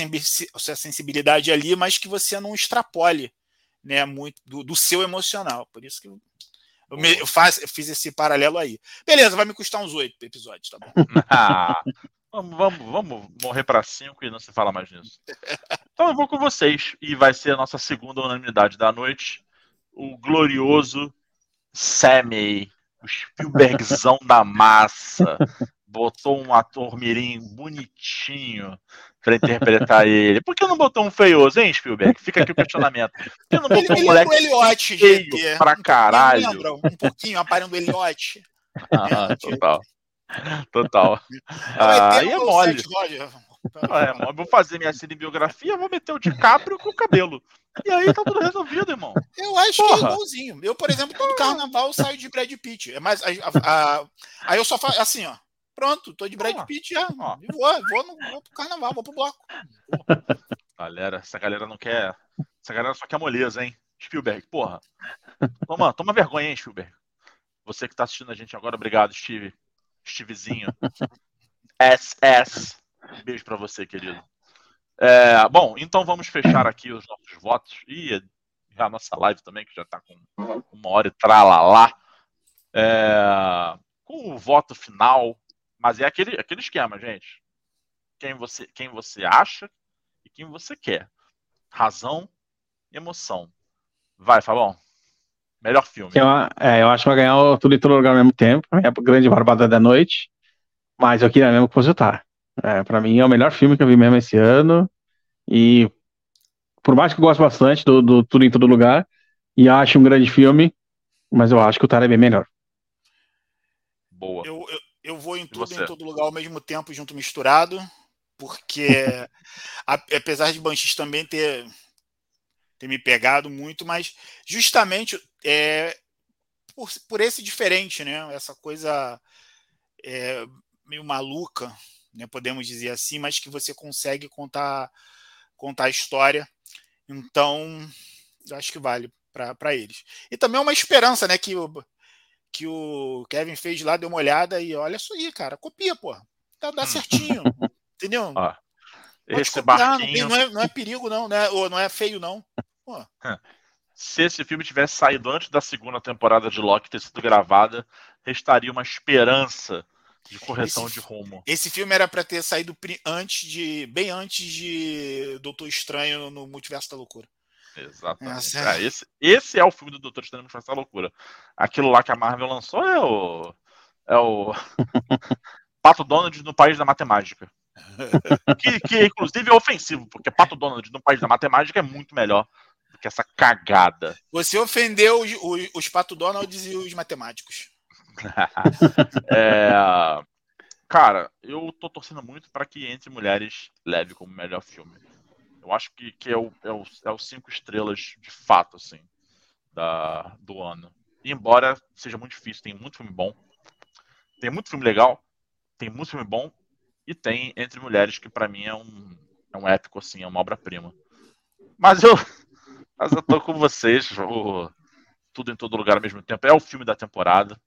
sensibilidade ali, mas que você não extrapole né, muito do, do seu emocional. Por isso que eu, eu, me, eu, faz, eu, fiz esse paralelo aí. Beleza, vai me custar uns oito episódios, tá bom? Ah, vamos, vamos, vamos morrer para cinco e não se fala mais nisso. Então eu vou com vocês e vai ser a nossa segunda unanimidade da noite. O glorioso Sammy o Spielbergzão da massa. Botou um ator mirim bonitinho para interpretar ele. Por que não botou um feioso, hein, Spielberg? Fica aqui o questionamento. Por que não botou ele, um moleque ele Elliot, feio gente. pra caralho? Lembra, um pouquinho, aparando o Elliot. Ah, total. Total. Ah, aí é mole. É, vou fazer minha cinebiografia, vou meter o DiCaprio com o cabelo. E aí tá tudo resolvido, irmão. Eu acho Porra. que é igualzinho. Eu, por exemplo, todo carnaval saio de Brad Pitt. É mais, a, a, a, aí eu só faço assim, ó. Pronto, tô de Brad Pitt já. Ó. E vou, vou, no, vou pro carnaval, vou pro bloco. Galera, essa galera não quer. Essa galera só quer moleza, hein? Spielberg, porra. Toma, toma vergonha, hein, Spielberg. Você que tá assistindo a gente agora, obrigado, Steve. Stevezinho. SS. Beijo para você, querido. É, bom, então vamos fechar aqui os nossos votos e a nossa live também, que já está com uma hora e tralalá. É, com o voto final, mas é aquele, aquele esquema, gente. Quem você, quem você acha e quem você quer. Razão e emoção. Vai, Fabão. Melhor filme. Eu, é, eu acho que vai ganhar o Tudo em Todo Lugar ao mesmo tempo. É a grande barbada da noite. Mas eu queria mesmo consultar. É, para mim é o melhor filme que eu vi mesmo esse ano. E por mais que eu goste bastante do, do Tudo em Todo Lugar, e acho um grande filme, mas eu acho que o Tar é bem melhor. Boa. Eu, eu, eu vou em tudo em todo lugar ao mesmo tempo, junto misturado, porque apesar de Banshees também ter, ter me pegado muito, mas justamente é, por, por esse diferente, né? Essa coisa é, meio maluca né, podemos dizer assim, mas que você consegue contar, contar a história. Então, acho que vale para eles. E também é uma esperança, né? Que o, que o Kevin fez lá, deu uma olhada e olha isso aí, cara. Copia, pô. Dá, dá hum. certinho. entendeu? Ah, esse copiar, barquinho... não, é, não, é, perigo, não, né? Ou não é feio, não. Pô. Se esse filme tivesse saído antes da segunda temporada de Loki ter sido gravada, restaria uma esperança de correção esse, de rumo. Esse filme era para ter saído antes de, bem antes de Doutor Estranho no Multiverso da Loucura. Exatamente. É, esse, esse é o filme do Doutor Estranho Multiverso da Loucura. Aquilo lá que a Marvel lançou é o é o Pato Donald no País da Matemática. que, que inclusive é ofensivo, porque Pato Donald no País da Matemática é muito melhor do que essa cagada. Você ofendeu os, os, os Pato Donalds e os matemáticos. é, cara, eu tô torcendo muito para que Entre Mulheres leve como melhor filme. Eu acho que, que é, o, é, o, é o cinco estrelas de fato, assim, da, do ano. E embora seja muito difícil, tem muito filme bom. Tem muito filme legal, tem muito filme bom, e tem Entre Mulheres, que para mim é um, é um épico, assim, é uma obra-prima. Mas eu, mas eu tô com vocês, o, tudo em todo lugar ao mesmo tempo. É o filme da temporada.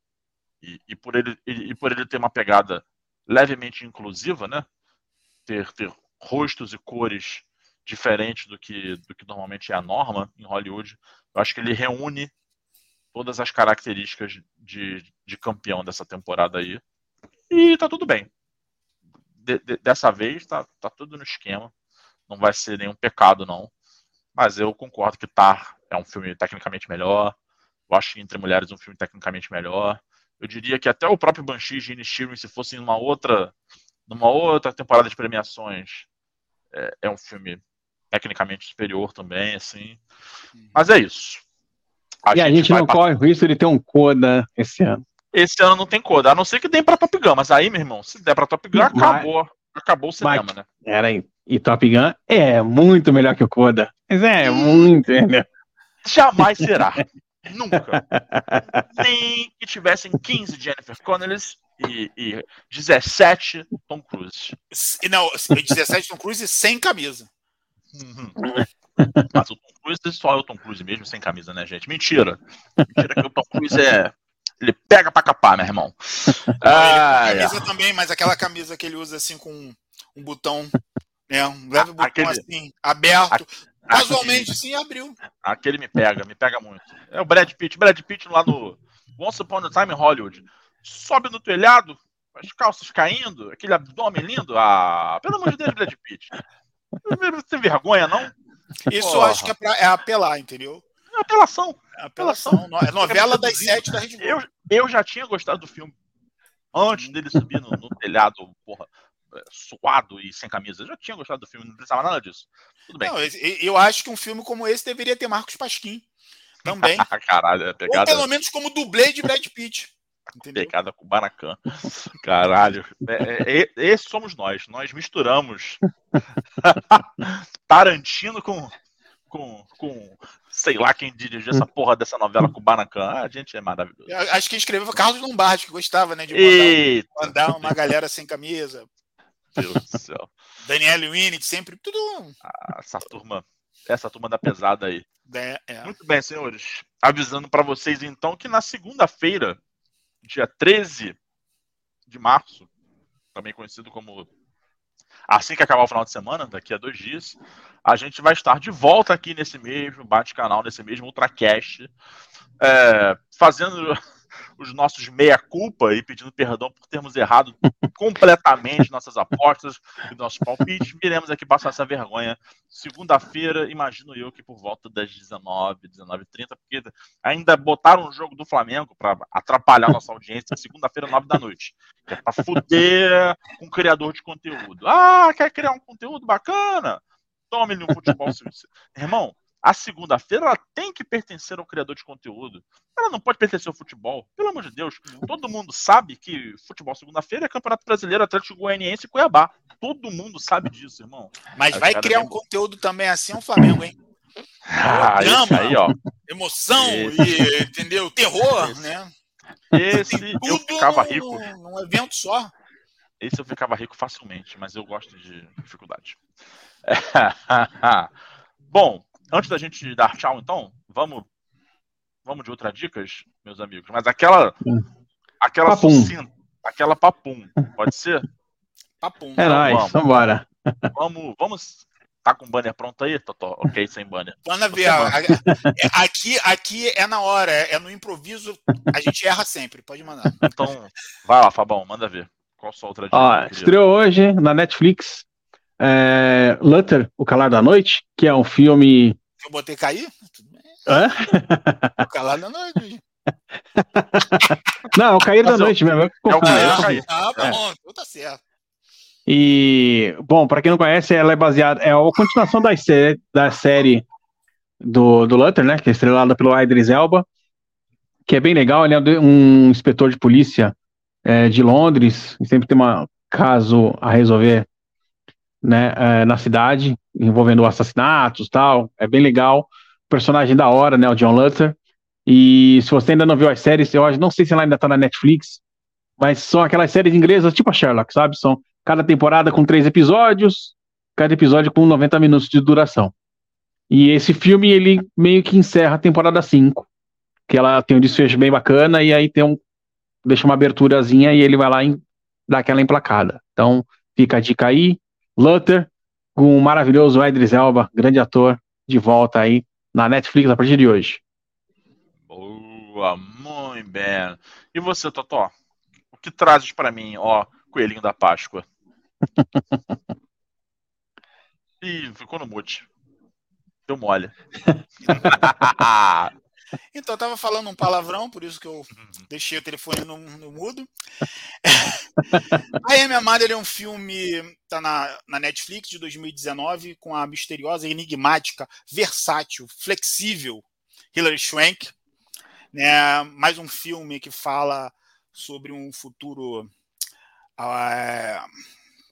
E, e, por ele, e, e, por ele ter uma pegada levemente inclusiva, né? Ter, ter rostos e cores diferentes do que, do que normalmente é a norma em Hollywood. Eu acho que ele reúne todas as características de, de campeão dessa temporada aí. E tá tudo bem. De, de, dessa vez tá, tá tudo no esquema. Não vai ser nenhum pecado, não. Mas eu concordo que Tar é um filme tecnicamente melhor. Eu acho que Entre Mulheres é um filme tecnicamente melhor. Eu diria que até o próprio Banshee e Sheeran, se fossem numa outra, numa outra temporada de premiações, é, é um filme tecnicamente superior também, assim. Mas é isso. A e gente a gente não corre o risco de ter um Coda esse ano. Esse ano não tem Coda, a não ser que dê pra Top Gun. Mas aí, meu irmão, se der pra Top Gun, acabou. Acabou o cinema, mas, né? Era aí. E Top Gun é muito melhor que o Coda. Mas é muito, entendeu? Jamais será. Nunca. Nem que tivessem 15 Jennifer Connelly e, e 17 Tom Cruise. Não, 17 Tom Cruise sem camisa. Uhum. Mas o Tom Cruise só é o Tom Cruise mesmo sem camisa, né, gente? Mentira. Mentira que o Tom Cruise é. Ele pega pra capar, meu irmão. Ah, camisa é. também, mas aquela camisa que ele usa assim com um botão, né? Um leve botão aquele... assim, aberto. Casualmente, sim, abriu. Aquele me pega, me pega muito. É o Brad Pitt. Brad Pitt lá no Once Upon a Time em Hollywood. Sobe no telhado, as calças caindo, aquele abdômen lindo. Ah, pelo amor de Deus, Brad Pitt. Você tem vergonha, não? Isso eu acho que é, pra, é apelar, entendeu? É apelação. É apelação. É novela das sete da Rede Eu, eu já tinha gostado do filme antes dele subir no, no telhado, porra, é, suado e sem camisa. Eu já tinha gostado do filme, não precisava nada disso. Tudo bem. Não, eu acho que um filme como esse deveria ter Marcos Pasquim também. Caralho, é pegada... Ou pelo menos como dublê de Brad Pitt. Entendeu? Pegada com Baracan. Caralho. É, é, esse somos nós. Nós misturamos Tarantino com, com, com sei lá quem dirigiu essa porra dessa novela com Baracan. Ah, a gente é maravilhoso. Acho que escreveu Carlos Lombardi, que gostava, né? De mandar, mandar uma galera sem camisa. Deus do céu. Daniel Winnet, sempre tudo. Ah, essa turma, essa turma da pesada aí. É, é. Muito bem, senhores. Avisando para vocês então que na segunda-feira dia 13 de março, também conhecido como assim que acabar o final de semana, daqui a dois dias, a gente vai estar de volta aqui nesse mesmo bate-canal, nesse mesmo Ultracast, é, fazendo os nossos meia-culpa e pedindo perdão por termos errado completamente nossas apostas e nossos palpites. Viremos aqui passar essa vergonha. Segunda-feira, imagino eu que por volta das 19, 19h30, porque ainda botaram um jogo do Flamengo para atrapalhar nossa audiência segunda-feira, 9 da noite. É para fuder um criador de conteúdo. Ah, quer criar um conteúdo bacana? Tome-lhe um futebol. Irmão, a segunda-feira ela tem que pertencer ao criador de conteúdo. Ela não pode pertencer ao futebol. Pelo amor de Deus. Todo mundo sabe que futebol segunda-feira é Campeonato Brasileiro, Atlético Goianiense e Cuiabá. Todo mundo sabe disso, irmão. Mas vai criar um conteúdo também assim o Flamengo, hein? Ah, Drama, aí, ó. emoção esse. e, entendeu? Terror, esse. né? Esse eu ficava rico. Num evento só. Esse eu ficava rico facilmente, mas eu gosto de dificuldade. Bom, antes da gente dar tchau, então, vamos vamos de outras dicas, meus amigos. Mas aquela aquela Papum. sucinta, aquela papum, pode ser? Papum. É nóis, vamos. vambora. Vamos, vamos. Tá com o banner pronto aí, Totó? Ok, sem banner. Manda ver. Aqui, aqui é na hora, é no improviso. A gente erra sempre. Pode mandar. Então, vai lá, Fabão, manda ver. Qual sua outra dica? Ó, estreou hoje na Netflix é, Luther, O Calar da Noite, que é um filme. Eu botei cair? Tudo bem. Hã? Tô calado na noite. Não, é o Cair da eu- Noite mesmo. eu é o confundi. Cair, Ah, Cair. ah, É. bom, então tá certo. E, bom, pra quem não conhece, ela é baseada. É a continuação da, sé- da série do, do Luther, né? Que é estrelada pelo Idris Elba, que é bem legal. Ele é de- um inspetor de polícia é, de Londres, e sempre tem um caso a resolver né, é, na cidade, envolvendo assassinatos tal. É bem legal. Personagem da hora, né? O John Luther. E se você ainda não viu as séries, eu não sei se ela ainda tá na Netflix, mas são aquelas séries inglesas tipo a Sherlock, sabe? São cada temporada com três episódios, cada episódio com 90 minutos de duração. E esse filme, ele meio que encerra a temporada 5, que ela tem um desfecho bem bacana, e aí tem um, deixa uma aberturazinha e ele vai lá e dá aquela emplacada. Então, fica a dica aí, Luther, com o maravilhoso Idris Elba, grande ator, de volta aí na Netflix a partir de hoje. Boa, muito bem. E você, Totó? O que trazes pra mim, ó, coelhinho da Páscoa? Ih, ficou no mute. Deu mole. Então, eu tava falando um palavrão, por isso que eu deixei o telefone no, no mudo. a Amy Amada é um filme, tá na, na Netflix de 2019, com a misteriosa, enigmática, versátil, flexível Hilary Swank. Né? Mais um filme que fala sobre um futuro ah,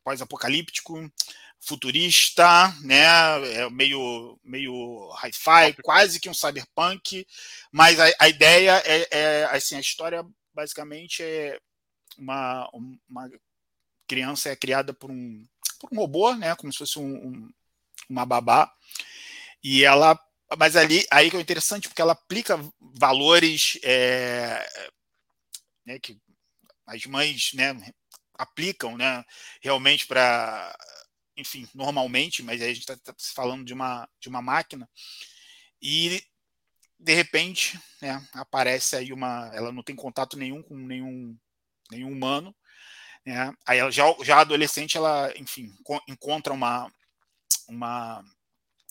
pós-apocalíptico, futurista, né? É meio, meio hi-fi, quase que um cyberpunk, mas a, a ideia é, é, assim, a história basicamente é uma, uma criança é criada por um, por um robô, né? Como se fosse um, um, uma babá, e ela mas ali aí que é interessante porque ela aplica valores é, né, que as mães né, aplicam né, realmente para enfim, normalmente, mas aí a gente está tá falando de uma, de uma máquina, e de repente né, aparece aí uma. Ela não tem contato nenhum com nenhum, nenhum humano. Né, aí ela, já, já adolescente, ela, enfim, encontra uma, uma,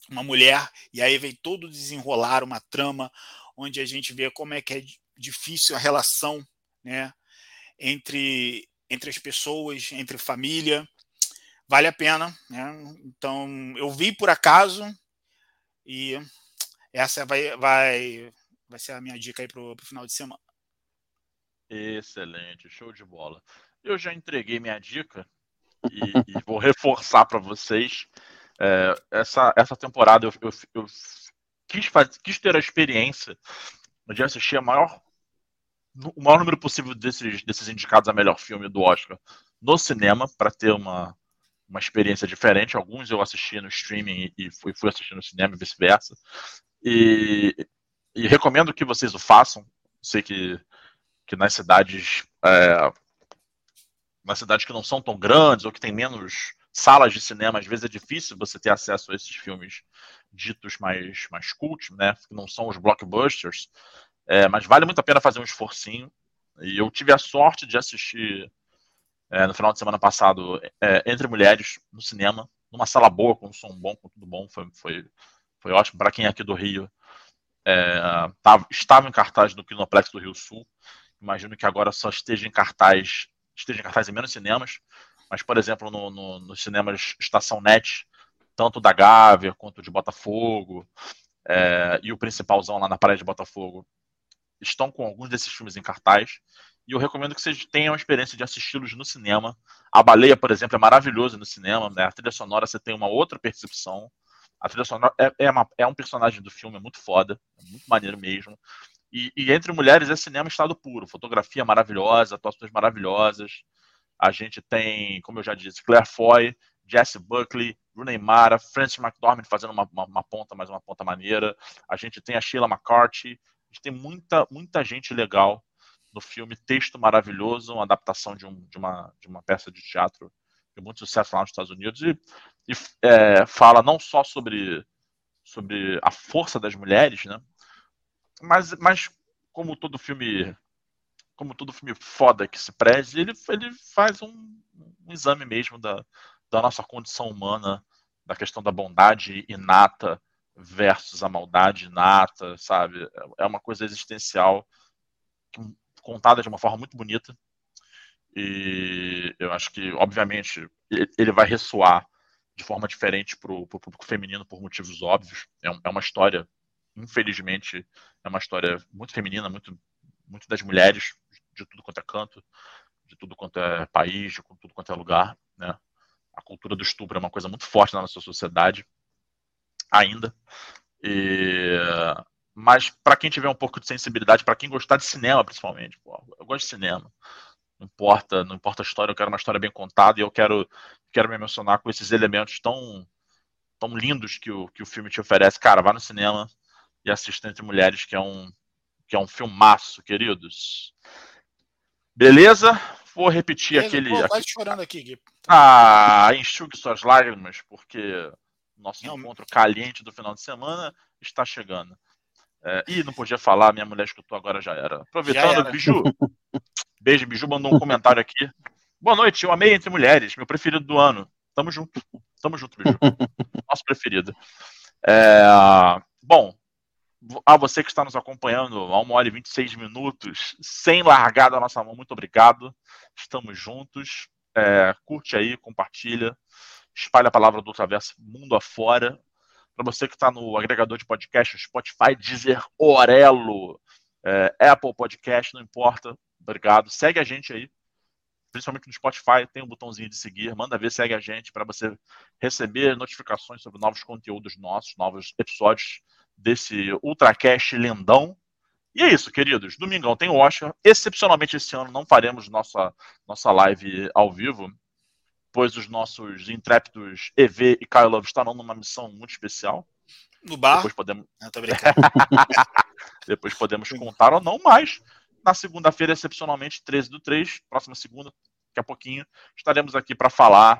uma mulher, e aí vem todo desenrolar uma trama onde a gente vê como é que é difícil a relação né, entre, entre as pessoas, entre família vale a pena. Né? Então, eu vi por acaso e essa vai, vai, vai ser a minha dica aí para o final de semana. Excelente, show de bola. Eu já entreguei minha dica e, e vou reforçar para vocês. É, essa, essa temporada eu, eu, eu quis, faz, quis ter a experiência de assistir a maior, o maior número possível desses, desses indicados a melhor filme do Oscar no cinema, para ter uma, uma experiência diferente. Alguns eu assisti no streaming e fui, fui assistir no cinema e vice-versa. E, e, recomendo que vocês o façam. Sei que, que nas cidades. É, nas cidades que não são tão grandes ou que tem menos salas de cinema, às vezes é difícil você ter acesso a esses filmes ditos mais, mais cult, né? Que não são os blockbusters. É, mas vale muito a pena fazer um esforcinho. E eu tive a sorte de assistir é, no final de semana passado, é, Entre Mulheres, no cinema, numa sala boa, com som bom, com tudo bom, foi, foi, foi ótimo. Para quem é aqui do Rio, é, tava, estava em cartaz no Kinoplex do Rio Sul, imagino que agora só esteja em cartaz, esteja em cartaz em menos cinemas, mas, por exemplo, no, no, nos cinemas Estação Net, tanto da Gávea quanto de Botafogo, é, e o principalzão lá na Praia de Botafogo, estão com alguns desses filmes em cartaz. E eu recomendo que vocês tenham a experiência de assisti-los no cinema. A Baleia, por exemplo, é maravilhoso no cinema. Né? A trilha sonora você tem uma outra percepção. A trilha sonora é, é, uma, é um personagem do filme, é muito foda, é muito maneiro mesmo. E, e, Entre Mulheres é cinema estado puro. Fotografia maravilhosa, atuações maravilhosas. A gente tem, como eu já disse, Claire Foy, Jesse Buckley, Rooney Mara, Francis McDormand fazendo uma, uma, uma, ponta, mais uma ponta maneira. A gente tem a Sheila McCarthy. A gente tem muita, muita gente legal no filme. Texto maravilhoso, uma adaptação de, um, de, uma, de uma peça de teatro de muito sucesso lá nos Estados Unidos. E, e é, fala não só sobre, sobre a força das mulheres, né? Mas, mas como todo filme como todo filme foda que se preze, ele, ele faz um, um exame mesmo da, da nossa condição humana, da questão da bondade inata versus a maldade inata, sabe? É uma coisa existencial contada de uma forma muito bonita. E eu acho que, obviamente, ele vai ressoar de forma diferente para o público feminino por motivos óbvios. É, é, uma história, infelizmente, é uma história muito feminina, muito, muito das mulheres, de tudo quanto é canto, de tudo quanto é país, de tudo quanto é lugar, né? A cultura do estupro é uma coisa muito forte na nossa sociedade, ainda. E... Mas para quem tiver um pouco de sensibilidade, para quem gostar de cinema, principalmente, pô, eu gosto de cinema. Não importa, não importa a história, eu quero uma história bem contada e eu quero, quero me emocionar com esses elementos tão, tão lindos que o, que o filme te oferece. Cara, vá no cinema e assista Entre Mulheres, que é um, que é um filmaço, queridos. Beleza? Vou repetir Beleza, aquele. Pô, vai chorando aqui, Gui. Ah, enxugue suas lágrimas, porque nosso não, encontro caliente do final de semana está chegando. É, ih, não podia falar, minha mulher escutou agora já era. Aproveitando, já era. Biju. Beijo, Biju mandou um comentário aqui. Boa noite, eu amei Entre Mulheres, meu preferido do ano. Tamo junto. Tamo junto, Biju. Nosso preferido. É, bom, a você que está nos acompanhando a 1 hora e 26 minutos, sem largar da nossa mão, muito obrigado. Estamos juntos. É, curte aí, compartilha, espalha a palavra do Ultraverso mundo afora. Para você que está no agregador de podcast, Spotify, Deezer, Orelo, é, Apple Podcast, não importa. Obrigado. Segue a gente aí, principalmente no Spotify, tem um botãozinho de seguir. Manda ver, segue a gente para você receber notificações sobre novos conteúdos nossos, novos episódios desse Ultracast lendão. E é isso, queridos. Domingão tem o Oscar. Excepcionalmente esse ano não faremos nossa, nossa live ao vivo, pois os nossos intrépidos EV e Kyle Love estarão numa missão muito especial. No bar? Depois podemos, Depois podemos contar ou não, mas na segunda-feira, excepcionalmente, 13 do 3, próxima segunda, daqui a pouquinho, estaremos aqui para falar,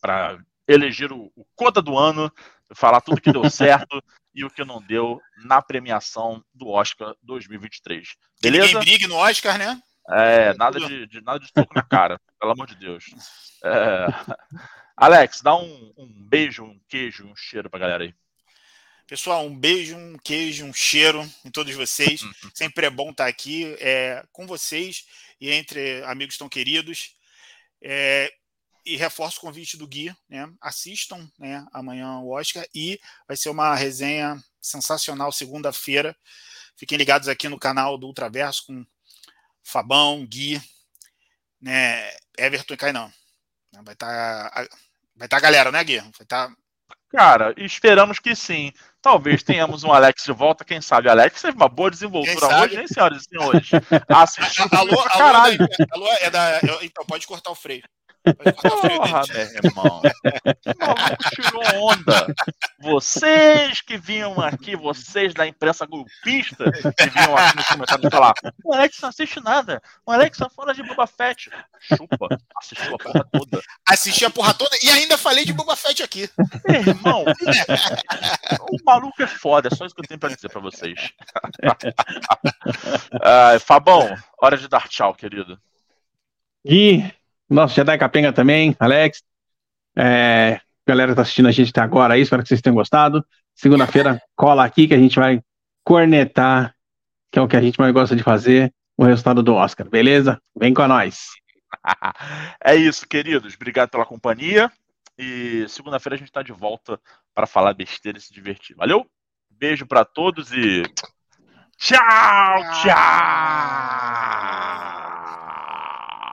para eleger o, o Coda do ano, falar tudo que deu certo e o que não deu na premiação do Oscar 2023. Beleza? Ninguém brigue no Oscar, né? É, nada de, de nada de toco na cara, pelo amor de Deus. É... Alex, dá um, um beijo, um queijo, um cheiro pra galera aí. Pessoal, um beijo, um queijo, um cheiro em todos vocês. Sempre é bom estar aqui é, com vocês e entre amigos tão queridos. É, e reforço o convite do Gui, né? Assistam né, amanhã o Oscar e vai ser uma resenha sensacional segunda-feira. Fiquem ligados aqui no canal do Ultraverso com Fabão, Gui, né, Everton e Cainão. Vai estar tá, vai tá a galera, né, Gui? Vai estar tá... Cara, esperamos que sim. Talvez tenhamos um Alex de volta, quem sabe? Alex teve uma boa desenvoltura hoje, hein, senhoras e senhores? Assistiu alô, alô. Da, alô, é da, então, pode cortar o freio. Porra, meu irmão. maluco tirou onda. Vocês que vinham aqui, vocês da imprensa golpista, que vinham aqui nos comentários falar: o Alex não assiste nada. O Alex só fala de Boba Fett. Chupa, assistiu a porra toda. Assisti a porra toda e ainda falei de Boba Fett aqui. Irmão, o maluco é foda, é só isso que eu tenho pra dizer pra vocês. uh, Fabão, hora de dar tchau, querido. E nosso Jedi Capenga também, Alex. É, galera que tá assistindo a gente até agora aí, espero que vocês tenham gostado. Segunda-feira, cola aqui que a gente vai cornetar, que é o que a gente mais gosta de fazer, o resultado do Oscar, beleza? Vem com nós. é isso, queridos. Obrigado pela companhia. E segunda-feira a gente está de volta para falar besteira e se divertir. Valeu? Beijo para todos e tchau, tchau.